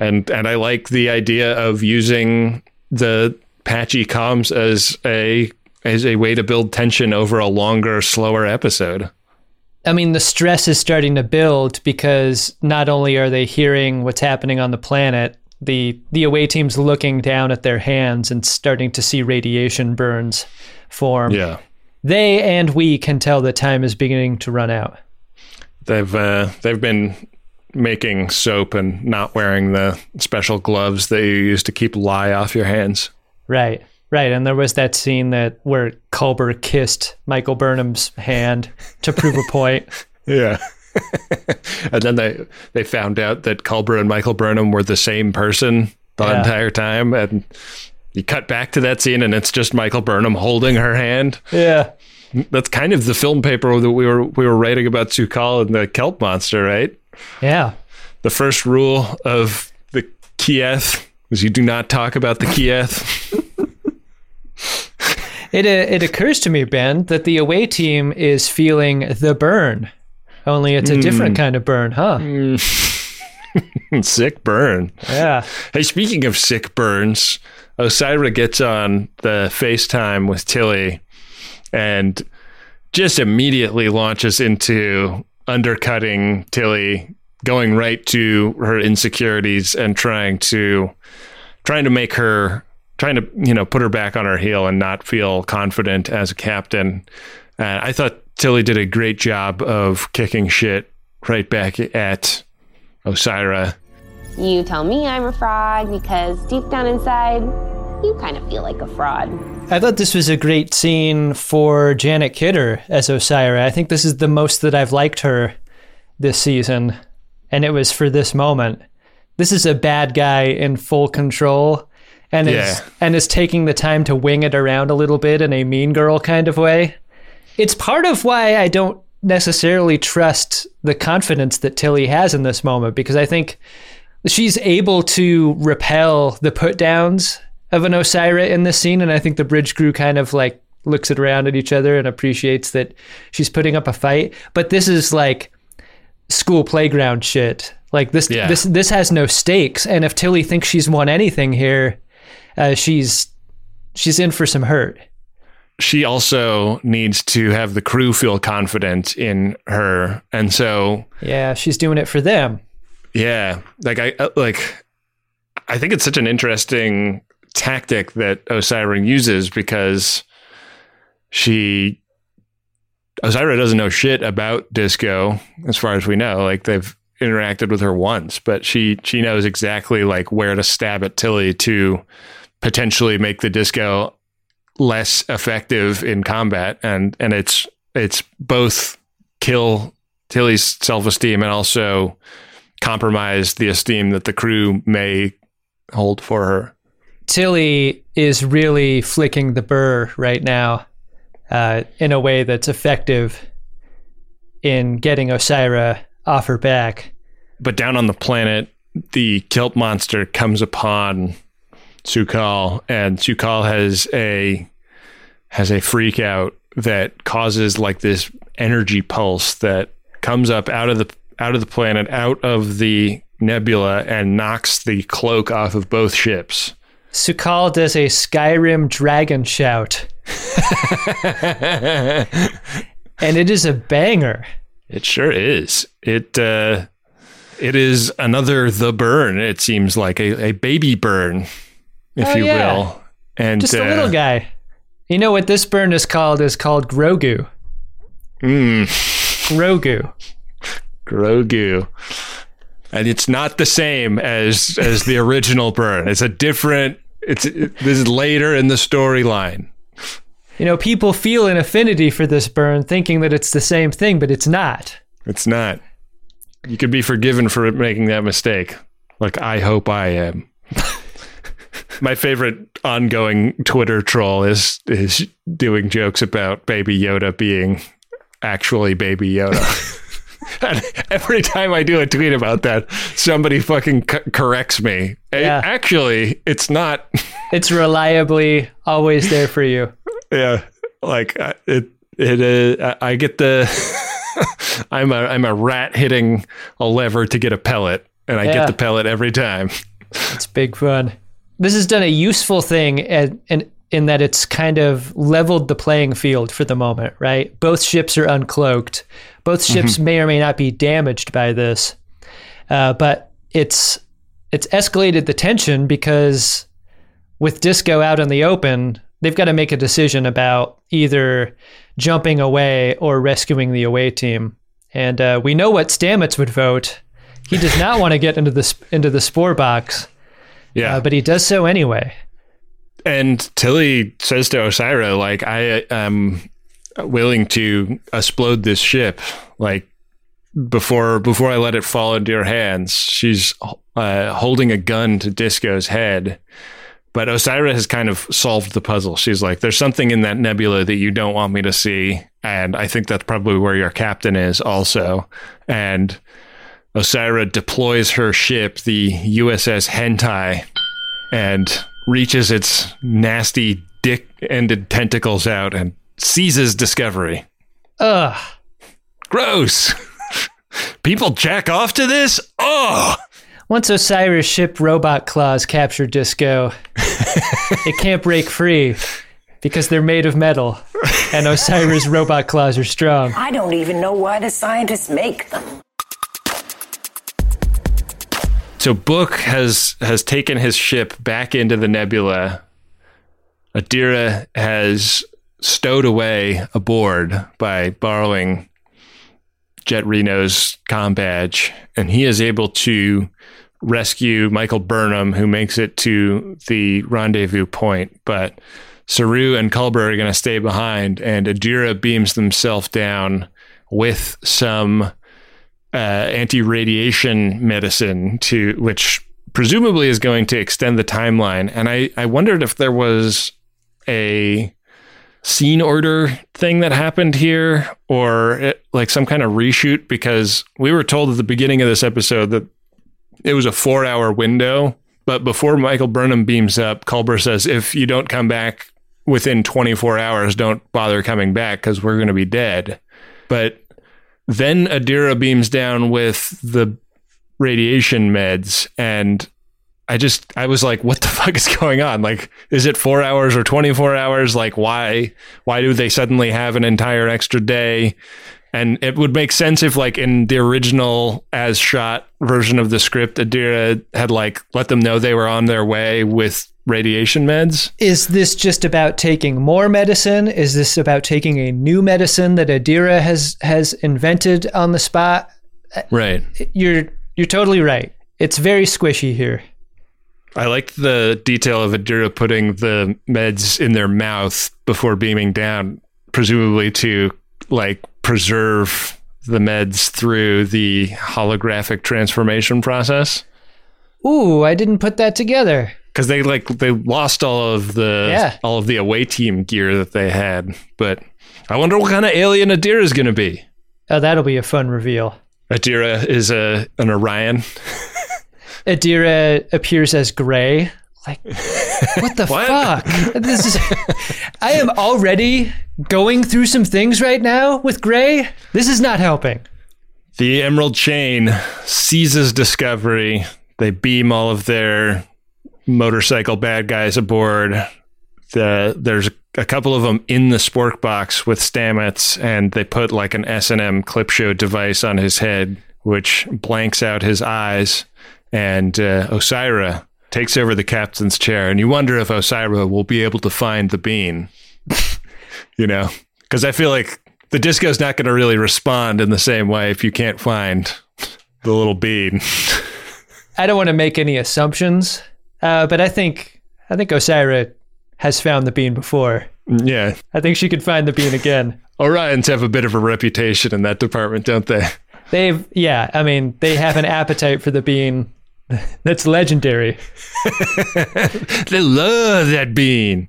and and I like the idea of using the patchy comms as a as a way to build tension over a longer, slower episode. I mean, the stress is starting to build because not only are they hearing what's happening on the planet, the the away team's looking down at their hands and starting to see radiation burns form. Yeah, They and we can tell that time is beginning to run out. they've uh, they've been making soap and not wearing the special gloves that you use to keep lye off your hands. Right. Right. And there was that scene that where Culber kissed Michael Burnham's hand to prove a point. Yeah. and then they they found out that Culber and Michael Burnham were the same person the Yeah. entire time, and you cut back to that scene, and it's just Michael Burnham holding her hand. Yeah. That's kind of the film paper that we were we were writing about Su'Kal and the kelp monster, right? Yeah. The first rule of the Kieth is you do not talk about the Kieth. It uh, it occurs to me, Ben, that the away team is feeling the burn. Only it's a different kind of burn, huh? Sick burn. Yeah. Hey, speaking of sick burns, Osyraa gets on the FaceTime with Tilly and just immediately launches into undercutting Tilly, going right to her insecurities and trying to trying to make her trying to, you know, put her back on her heel and not feel confident as a captain. Uh, I thought Tilly did a great job of kicking shit right back at Osyraa. You tell me I'm a fraud because deep down inside, you kind of feel like a fraud. I thought this was a great scene for Janet Kidder as Osyraa. I think this is the most that I've liked her this season, and it was for this moment. This is a bad guy in full control, and is and is taking the time to wing it around a little bit in a mean girl kind of way. It's part of why I don't necessarily trust the confidence that Tilly has in this moment because I think she's able to repel the put downs of an Osyraa in this scene. And I think the bridge crew kind of like looks it around at each other and appreciates that she's putting up a fight. But this is like school playground shit. Like this, Yeah. this, this has no stakes. And if Tilly thinks she's won anything here, uh, she's she's in for some hurt. she also needs to have the crew feel confident in her and so Yeah, she's doing it for them. yeah like i uh, like i think it's such an interesting tactic that osyraa uses because she osyraa doesn't know shit about disco as far as we know like they've interacted with her once but she she knows exactly like where to stab at tilly to potentially make the disco less effective in combat and and it's it's both kill Tilly's self-esteem and also compromise the esteem that the crew may hold for her. Tilly is really flicking the burr right now uh, in a way that's effective in getting Osyraa off her back. But down on the planet, the kelp monster comes upon Su'Kal and Su'Kal has a has a freak out that causes like this energy pulse that comes up out of the out of the planet, out of the nebula, and knocks the cloak off of both ships. Su'Kal does a Skyrim dragon shout, and it is a banger. It sure is. It uh, it is another the burn. It seems like a, a baby burn, if Oh, you yeah. will. And Just a uh, little guy. You know what this burn is called? Is called Grogu. Mm, Grogu. Grogu. And it's not the same as as the original burn. It's a different. It's it, this is later in the storyline. You know, people feel an affinity for this burn, thinking that it's the same thing, but it's not. It's not. You could be forgiven for making that mistake. Like I hope I am. My favorite ongoing Twitter troll is is doing jokes about Baby Yoda being actually Baby Yoda. and every time I do a tweet about that, somebody fucking c- corrects me. Yeah. Actually, it's not. It's reliably always there for you. Yeah, like uh, it. It. Uh, I I get the. I'm a I'm a rat hitting a lever to get a pellet, and I Yeah. get the pellet every time. It's big fun. This has done a useful thing in, in, in that it's kind of leveled the playing field for the moment, right? Both ships are uncloaked. Both ships may or may not be damaged by this, uh, but it's it's escalated the tension because with Disco out in the open, they've got to make a decision about either jumping away or rescuing the away team. And uh, we know what Stamets would vote. He does not want to get into the sp- into the spore box. Yeah, Uh, but he does so anyway. and Tilly says to Osyraa, like, I am willing to explode this ship. Like, before before I let it fall into your hands. She's uh, holding a gun to Disco's head. But Osyraa has kind of solved the puzzle. She's like, there's something in that nebula that you don't want me to see. And I think that's probably where your captain is also. And Osyraa deploys her ship, the USS Hentai, and reaches its nasty dick ended tentacles out and seizes Discovery. Ugh. Gross. People jack off to this? Oh! Once Osyraa' ship robot claws capture Disco, it can't break free because they're made of metal, and Osyraa's robot claws are strong. I don't even know why the scientists make them. So Book has has taken his ship back into the nebula. Adira has stowed away aboard by borrowing Jet Reno's com badge, and he is able to rescue Michael Burnham, who makes it to the rendezvous point. But Saru and Culber are going to stay behind, and Adira beams themselves down with some uh, anti-radiation medicine to which presumably is going to extend the timeline. And I, I wondered if there was a scene order thing that happened here or it, like some kind of reshoot because we were told at the beginning of this episode that it was a four hour window. But before Michael Burnham beams up, Culber says, if you don't come back within 24 hours, don't bother coming back because we're going to be dead. But then Adira beams down with the radiation meds and I just I was like, what the fuck is going on? Like, is it four hours or twenty four hours? Like, why why do they suddenly have an entire extra day? And it would make sense if, like, in the original as shot version of the script, Adira had like let them know they were on their way with radiation meds. Is this just about taking more medicine? Is this about taking a new medicine that Adira has has invented on the spot? Right. You're you're totally right. It's very squishy here. I like the detail of Adira putting the meds in their mouth before beaming down, presumably to like preserve the meds through the holographic transformation process. Ooh, I didn't put that together. Because they like they lost all of the Yeah. all of the away team gear that they had. But I wonder what kind of alien Adira is going to be. Oh, that'll be a fun reveal. Adira is a an Orion. Adira appears as gray. Like, what the What? fuck? This is. I am already going through some things right now with gray. This is not helping. The Emerald Chain seizes Discovery. They beam all of their motorcycle bad guys aboard. The, there's a couple of them in the spore box with Stamets, and they put like an S and M clip show device on his head, which blanks out his eyes. And uh, Osyraa takes over the captain's chair, and you wonder if Osyraa will be able to find the bean. you know, because I feel like the disco's not going to really respond in the same way if you can't find the little bean. I don't want to make any assumptions, uh, but I think I think Osyraa has found the bean before. yeah. I think she could find the bean again. Orions have a bit of a reputation in that department, don't they? They've yeah, I mean they have an appetite for the bean that's legendary. They love that bean.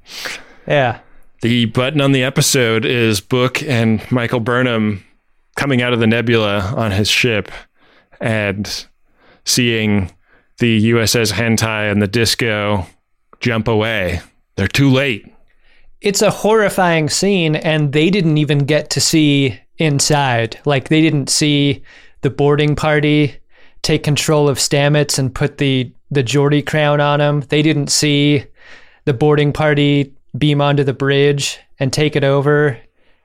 Yeah. The button on the episode is Book and Michael Burnham coming out of the nebula on his ship and seeing the USS Hentai and the disco jump away. They're too late. It's a horrifying scene and they didn't even get to see inside. Like they didn't see the boarding party take control of Stamets and put the the Geordie crown on him. They didn't see the boarding party beam onto the bridge and take it over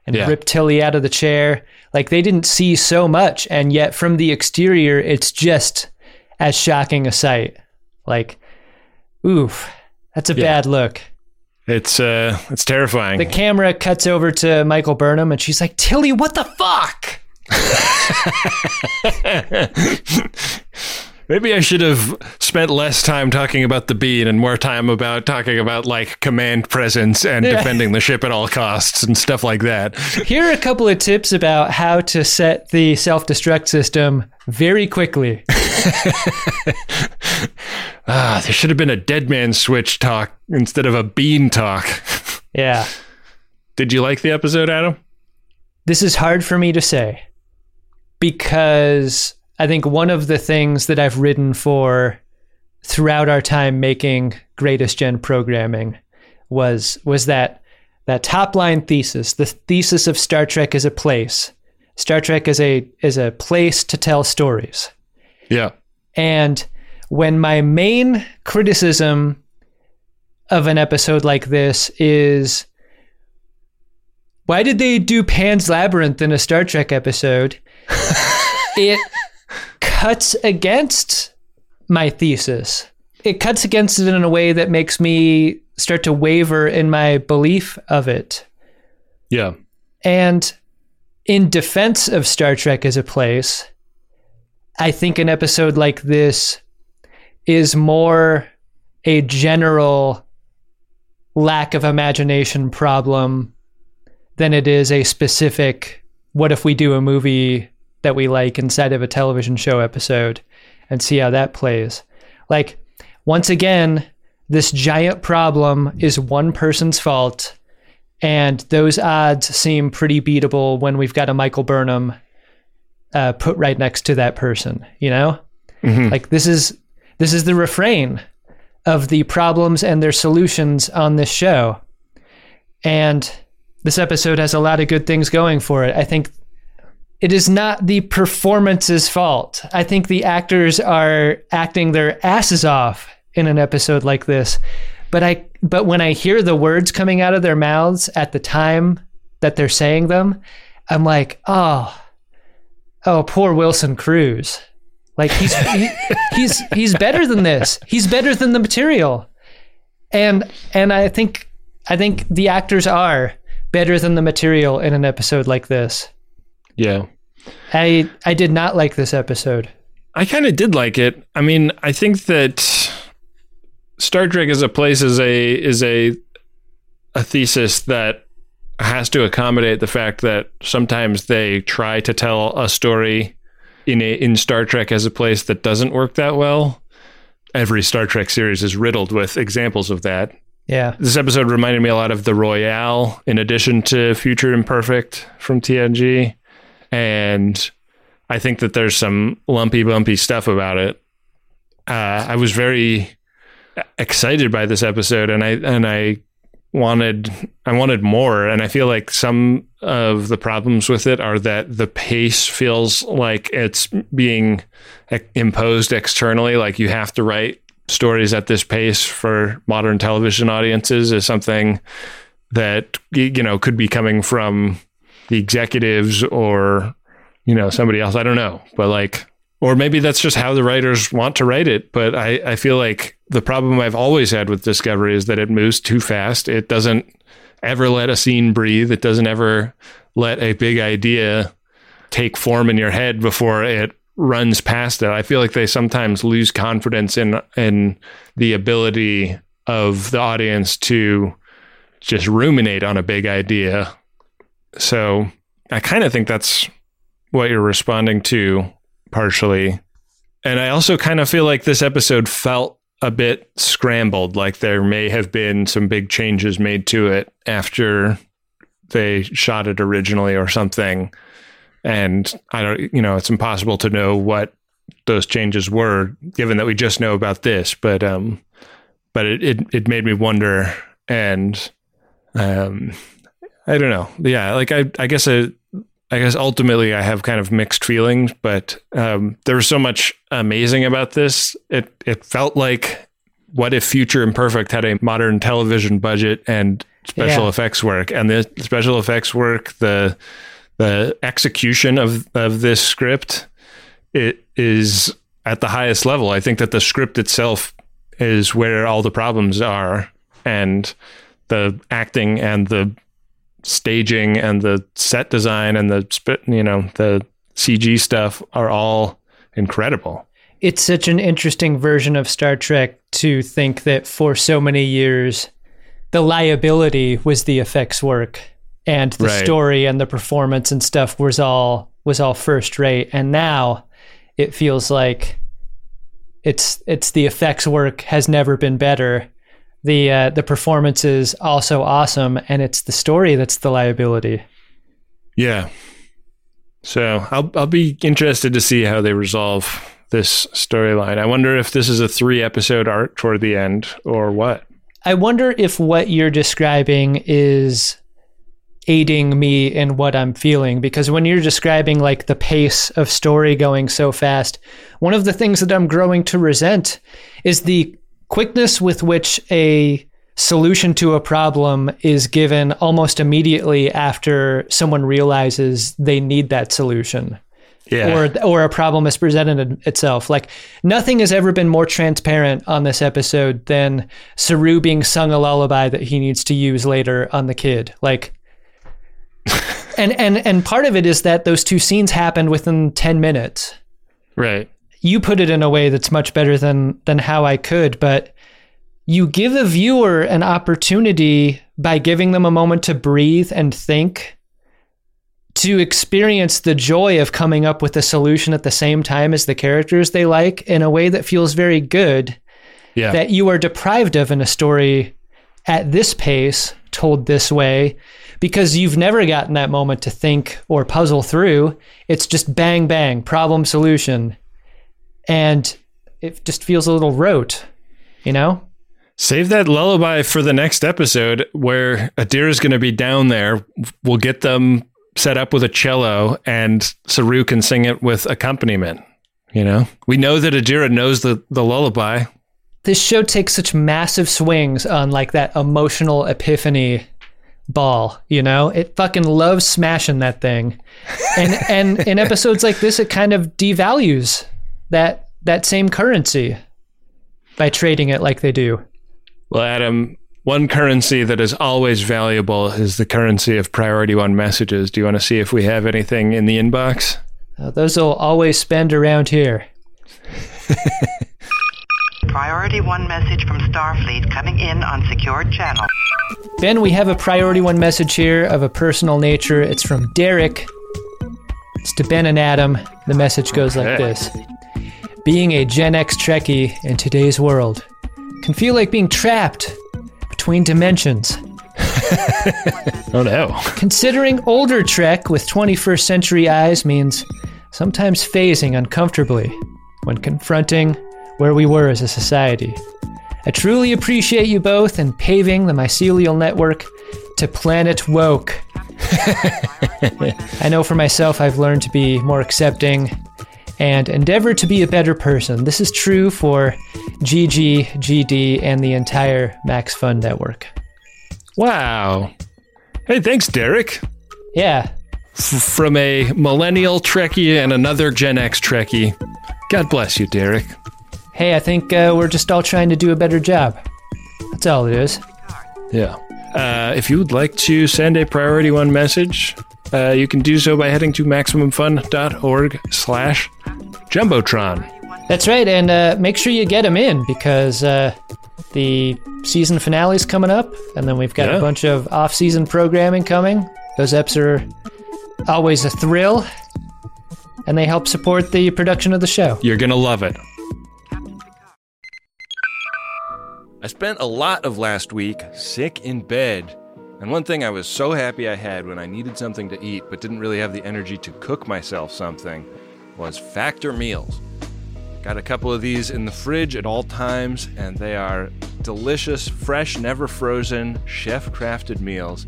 and Yeah. rip Tilly out of the chair. Like they didn't see so much and yet from the exterior it's just as shocking a sight. Like oof, that's a bad look. It's uh it's terrifying. The camera cuts over to Michael Burnham and she's like, Tilly, what the fuck? Maybe I should have spent less time talking about the bean and more time about talking about like command presence and Yeah. defending the ship at all costs and stuff like that. Here are a couple of tips about how to set the self destruct system very quickly. Ah, there should have been a dead man switch talk instead of a bean talk. Yeah. Did you like the episode, Adam? This is hard for me to say because I think one of the things that I've written for throughout our time making greatest gen programming was was that that top line thesis, the thesis of Star Trek as a place. Star Trek is a is a place to tell stories. Yeah. And when my main criticism of an episode like this is why did they do Pan's Labyrinth in a Star Trek episode? it cuts against my thesis. It cuts against it in a way that makes me start to waver in my belief of it. Yeah. And in defense of Star Trek as a place, I think an episode like this is more a general lack of imagination problem than it is a specific what if we do a movie that we like inside of a television show episode and see how that plays. Like, once again, this giant problem is one person's fault, and those odds seem pretty beatable when we've got a Michael Burnham uh, put right next to that person. You know, like this is this is the refrain of the problems and their solutions on this show, and this episode has a lot of good things going for it. I think it is not the performance's fault. I think the actors are acting their asses off in an episode like this. But I but when I hear the words coming out of their mouths at the time that they're saying them, I'm like, "Oh, oh, poor Wilson Cruz." Like he's he, he's he's better than this. He's better than the material. And and I think I think the actors are better than the material in an episode like this. Yeah. I I did not like this episode. I kind of did like it. I mean, I think that Star Trek as a place is a is a a thesis that has to accommodate the fact that sometimes they try to tell a story in a in Star Trek as a place that doesn't work that well. Every Star Trek series is riddled with examples of that. Yeah. This episode reminded me a lot of The Royale, in addition to Future Imperfect from TNG. And I think that there's some lumpy, bumpy stuff about it. Uh, I was very excited by this episode, and I and I wanted I wanted more, and I feel like some of the problems with it are that the pace feels like it's being imposed externally. Like you have to write stories at this pace for modern television audiences is something that you know could be coming from the executives or you know somebody else. I don't know, but like. Or maybe that's just how the writers want to write it. But I, I feel like the problem I've always had with Discovery is that it moves too fast. It doesn't ever let a scene breathe. It doesn't ever let a big idea take form in your head before it runs past it. I feel like they sometimes lose confidence in in the ability of the audience to just ruminate on a big idea. So I kind of think that's what you're responding to partially. And I also kind of feel like this episode felt a bit scrambled, like there may have been some big changes made to it after they shot it originally or something. And I don't, you know, it's impossible to know what those changes were, given that we just know about this. But, um, but it, it, it made me wonder. And, um, I don't know. Yeah. Like I, I guess I, I guess ultimately I have kind of mixed feelings, but um, there was so much amazing about this. It it felt like what if Future Imperfect had a modern television budget and special Yeah. effects work, and the special effects work, the the execution of of this script, it is at the highest level. I think that the script itself is where all the problems are, and the acting and the staging and the set design and the you know the CG stuff are all incredible. it's such an interesting version of Star Trek to think that for so many years, the liability was the effects work and the Right. story and the performance and stuff was all was all first rate. And now it feels like it's it's the effects work has never been better. The uh, the performance is also awesome, and it's the story that's the liability. Yeah. So I'll I'll be interested to see how they resolve this storyline. I wonder if this is a three episode arc toward the end or what. I wonder if what you're describing is aiding me in what I'm feeling because when you're describing like the pace of story going so fast, one of the things that I'm growing to resent is the quickness with which a solution to a problem is given almost immediately after someone realizes they need that solution Yeah. or or a problem is presented itself. Like nothing has ever been more transparent on this episode than Saru being sung a lullaby that he needs to use later on the kid. Like and and and part of it is that those two scenes happened within 10 minutes. right. You put it in a way that's much better than than how I could, but you give a viewer an opportunity by giving them a moment to breathe and think to experience the joy of coming up with a solution at the same time as the characters they like in a way that feels very good Yeah. that you are deprived of in a story at this pace told this way because you've never gotten that moment to think or puzzle through it's just bang bang problem solution and it just feels a little rote you know Save that lullaby for the next episode where Adira's going to be down there. We'll get them set up with a cello and Saru can sing it with accompaniment. You know, we know that Adira knows the, the lullaby. this show takes such massive swings on like that emotional epiphany ball you know it fucking loves smashing that thing and and in episodes like this it kind of devalues that that same currency by trading it like they do Well, Adam, one currency that is always valuable is the currency of priority one messages. Do you want to see if we have anything in the inbox? Uh, those will always spend around here Priority 1 message from Starfleet coming in on secured channel. Ben, we have a priority one message here of a personal nature. It's from Derek. It's to Ben and Adam. The message goes like Okay. this Being a Gen X Trekkie in today's world can feel like being trapped between dimensions. Oh no. Considering older Trek with 21st century eyes means sometimes phasing uncomfortably when confronting where we were as a society. I truly appreciate you both in paving the mycelial network to planet woke. I know for myself, I've learned to be more accepting and endeavor to be a better person. This is true for GG, GD, and the entire Max Fun network. Wow. Hey, thanks, Derek. Yeah, F- from a millennial Trekkie and another Gen X Trekkie. God bless you, Derek. hey, I think uh, we're just all trying to do a better job. That's all it is. Yeah. Uh, if you would like to send a priority one message, uh, you can do so by heading to maximumfun.org slash jumbotron. That's right, and uh, make sure you get them in because uh, the season finale is coming up, and then we've got Yeah. a bunch of off-season programming coming. Those eps are always a thrill, and they help support the production of the show. You're going to love it. I spent a lot of last week sick in bed. And one thing I was so happy I had when I needed something to eat but didn't really have the energy to cook myself something was Factor Meals. Got a couple of these in the fridge at all times, and they are delicious, fresh, never frozen, chef crafted meals.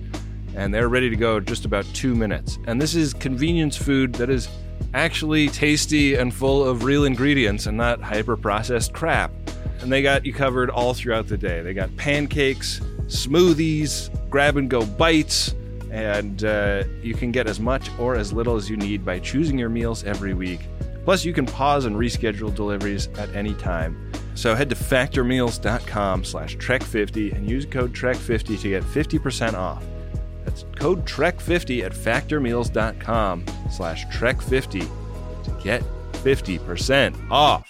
And they're ready to go in just about two minutes. And this is convenience food that is actually tasty and full of real ingredients and not hyper processed crap. And they got you covered all throughout the day. They got pancakes, smoothies, grab and go bites, and uh, you can get as much or as little as you need by choosing your meals every week. Plus, you can pause and reschedule deliveries at any time. So head to factormeals.com slash trek50 and use code trek50 to get 50% off. That's code trek50 at factormeals.com slash trek50 to get 50% off.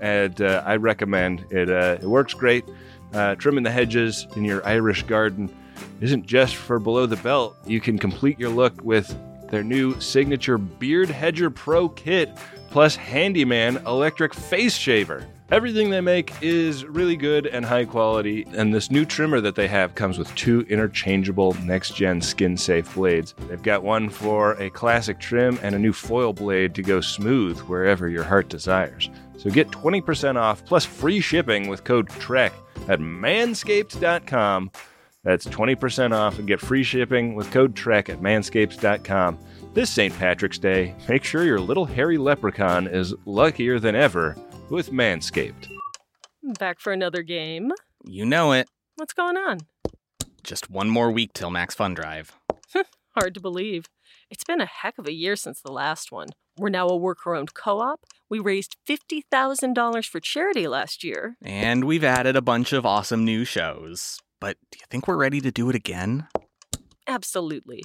and uh, I recommend it. Uh, it works great. Uh, trimming the hedges in your Irish garden isn't just for below the belt. You can complete your look with their new signature Beard Hedger Pro kit plus Handyman electric face shaver. Everything they make is really good and high quality, and this new trimmer that they have comes with two interchangeable next gen skin safe blades. They've got one for a classic trim and a new foil blade to go smooth wherever your heart desires. So get 20% off plus free shipping with code TREK at manscaped.com. That's 20% off and get free shipping with code TREK at manscaped.com. This St. Patrick's Day, make sure your little hairy leprechaun is luckier than ever with Manscaped. Back for another game. You know it. What's going on? Just one more week till Max Fun Drive. Hard to believe. It's been a heck of a year since the last one. We're now a worker owned co op. We raised $50,000 for charity last year. And we've added a bunch of awesome new shows. But do you think we're ready to do it again? Absolutely.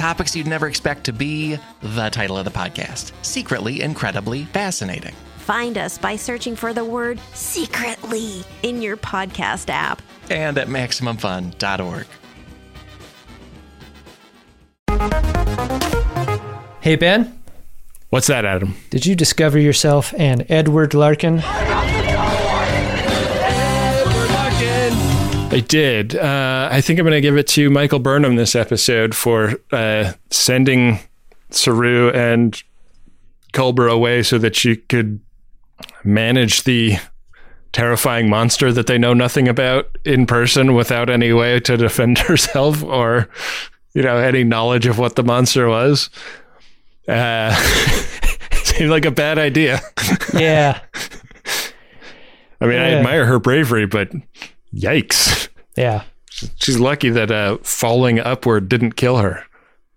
Topics you'd never expect to be the title of the podcast Secretly Incredibly Fascinating. Find us by searching for the word secretly in your podcast app and at MaximumFun.org. Hey, Ben. What's that, Adam? Did you discover yourself an Edward Larkin? I did. Uh, I think I'm going to give it to Michael Burnham this episode for uh, sending Saru and Culber away so that she could manage the terrifying monster that they know nothing about in person without any way to defend herself or, you know, any knowledge of what the monster was. Uh, seemed like a bad idea. Yeah. I mean, I admire her bravery, but yikes. Yeah. She's lucky that uh, falling upward didn't kill her.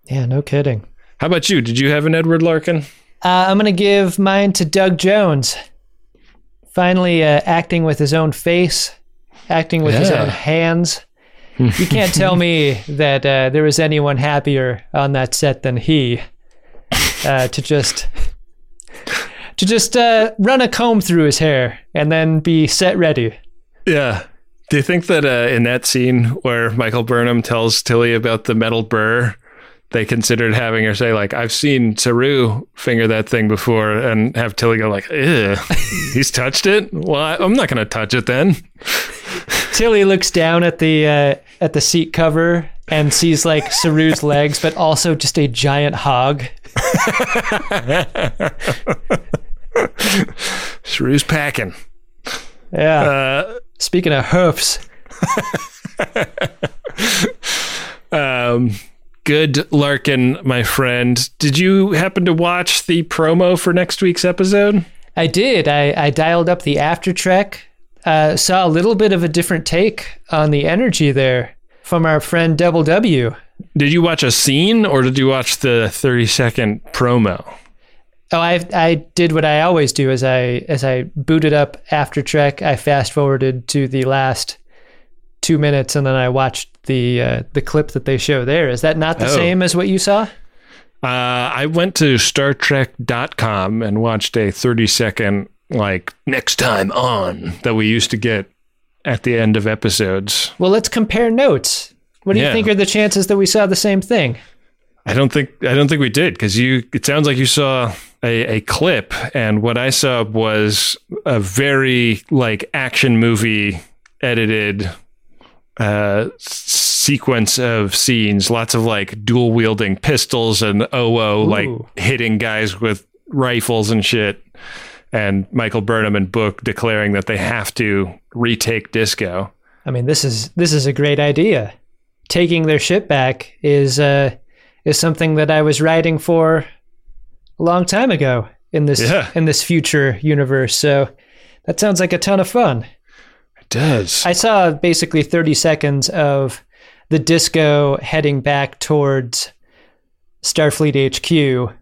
Yeah, no kidding. How about you? Did you have an Edward Larkin? Uh, I'm going to give mine to Doug Jones. Finally, uh, acting with his own face, acting with his own hands. You can't tell me that uh, there was anyone happier on that set than he uh, to just to just uh, run a comb through his hair and then be set ready. Yeah. Do you think that uh, in that scene where Michael Burnham tells Tilly about the metal burr, they considered having her say like, "I've seen Saru finger that thing before," and have Tilly go like, "Ew, he's touched it. Well, I- I'm not going to touch it then." Tilly looks down at the uh, at the seat cover and sees like Saru's legs, but also just a giant hog. Saru's packing. Yeah. Uh, Speaking of hoofs, um, good Larkin, my friend. Did you happen to watch the promo for next week's episode? I did. I, I dialed up the after trek. Uh, saw a little bit of a different take on the energy there from our friend Double W. Did you watch a scene or did you watch the 30 second promo? Oh, I I did what I always do as I as I booted up after trek. I fast forwarded to the last two minutes and then I watched the uh, the clip that they show there. Is that not the Oh. same as what you saw? Uh, I went to Star StarTrek.com and watched a 30 second, like, next time on that we used to get at the end of episodes. Well, let's compare notes. What do you think are the chances that we saw the same thing? I don't think I don't think we did because you. It sounds like you saw a, a clip, and what I saw was a very like action movie edited uh, sequence of scenes. Lots of like dual wielding pistols and OO like hitting guys with rifles and shit. And Michael Burnham and Book declaring that they have to retake Disco. I mean, this is this is a great idea. Taking their ship back is uh, is something that I was writing for a long time ago in this Yeah. in this future universe. So that sounds like a ton of fun. It does. I saw basically 30 seconds of the disco heading back towards Starfleet HQ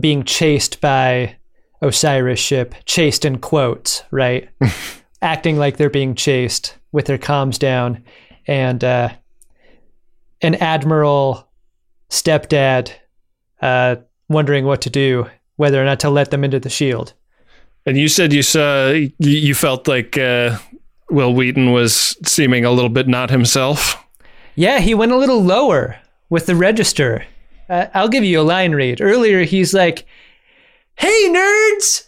being chased by Osyraa's ship, chased in quotes, right? Acting like they're being chased with their comms down and uh an admiral stepdad uh wondering what to do, whether or not to let them into the shield. And you said you saw you- felt like uh, Wil Wheaton was seeming a little bit not himself. Yeah, he went a little lower with the register. Uh, I'll give you a line read. Earlier, he's like, "Hey, nerds,"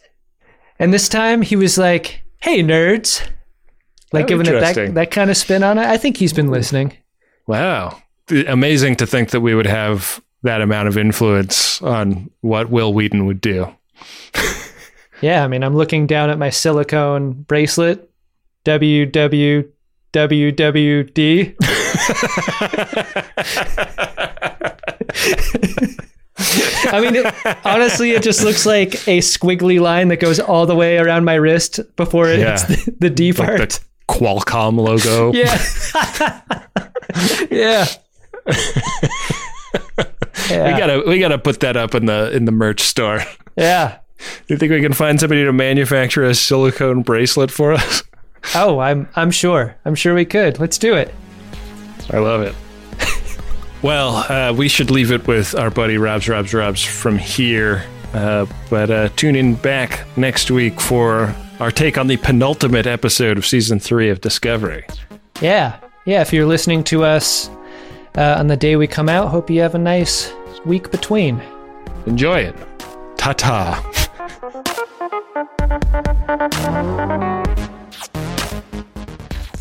and this time he was like, "Hey, nerds," like Oh, giving it that that kind of spin on it. I think he's been listening. Wow, amazing to think that we would have that amount of influence on what Wil Wheaton would do. Yeah, I mean, I'm looking down at my silicone bracelet, WWWWD. I mean, it, honestly, it just looks like a squiggly line that goes all the way around my wrist before it Yeah. hits the, the D Like part. the Qualcomm logo. Yeah. yeah. We gotta we gotta put that up in the in the merch store. Yeah. Do you think we can find somebody to manufacture a silicone bracelet for us? Oh, I'm I'm sure. I'm sure we could. Let's do it. I love it. well, uh, we should leave it with our buddy Robs Robs Robs from here. Uh, but uh, tune in back next week for our take on the penultimate episode of season three of Discovery. Yeah. Yeah, if you're listening to us uh, on the day we come out, hope you have a nice week between. Enjoy it. Ta ta.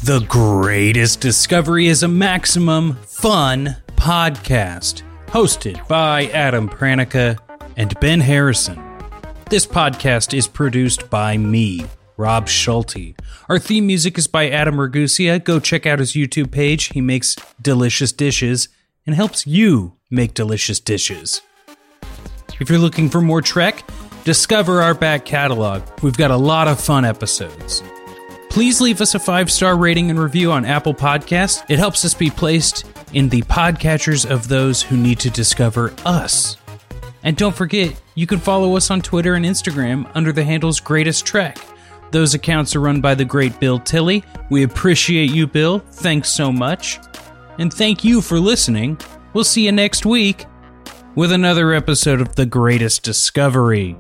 The Greatest Discovery is a maximum fun podcast hosted by Adam Pranica and Ben Harrison. This podcast is produced by me, Rob Schulte. Our theme music is by Adam Ragusea. Go check out his YouTube page. He makes delicious dishes and helps you make delicious dishes. If you're looking for more Trek, discover our back catalog. We've got a lot of fun episodes. Please leave us a five star rating and review on Apple Podcasts. It helps us be placed in the podcatchers of those who need to discover us. And don't forget, you can follow us on Twitter and Instagram under the handles Greatest Trek. Those accounts are run by the great Bill Tilley. We appreciate you, Bill. Thanks so much. And thank you for listening. We'll see you next week with another episode of The Greatest Discovery.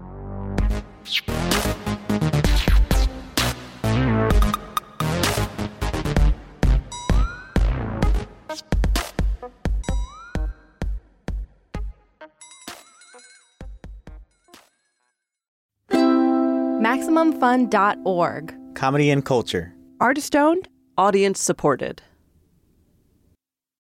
MaximumFun.org. Comedy and culture. Artist owned, audience supported.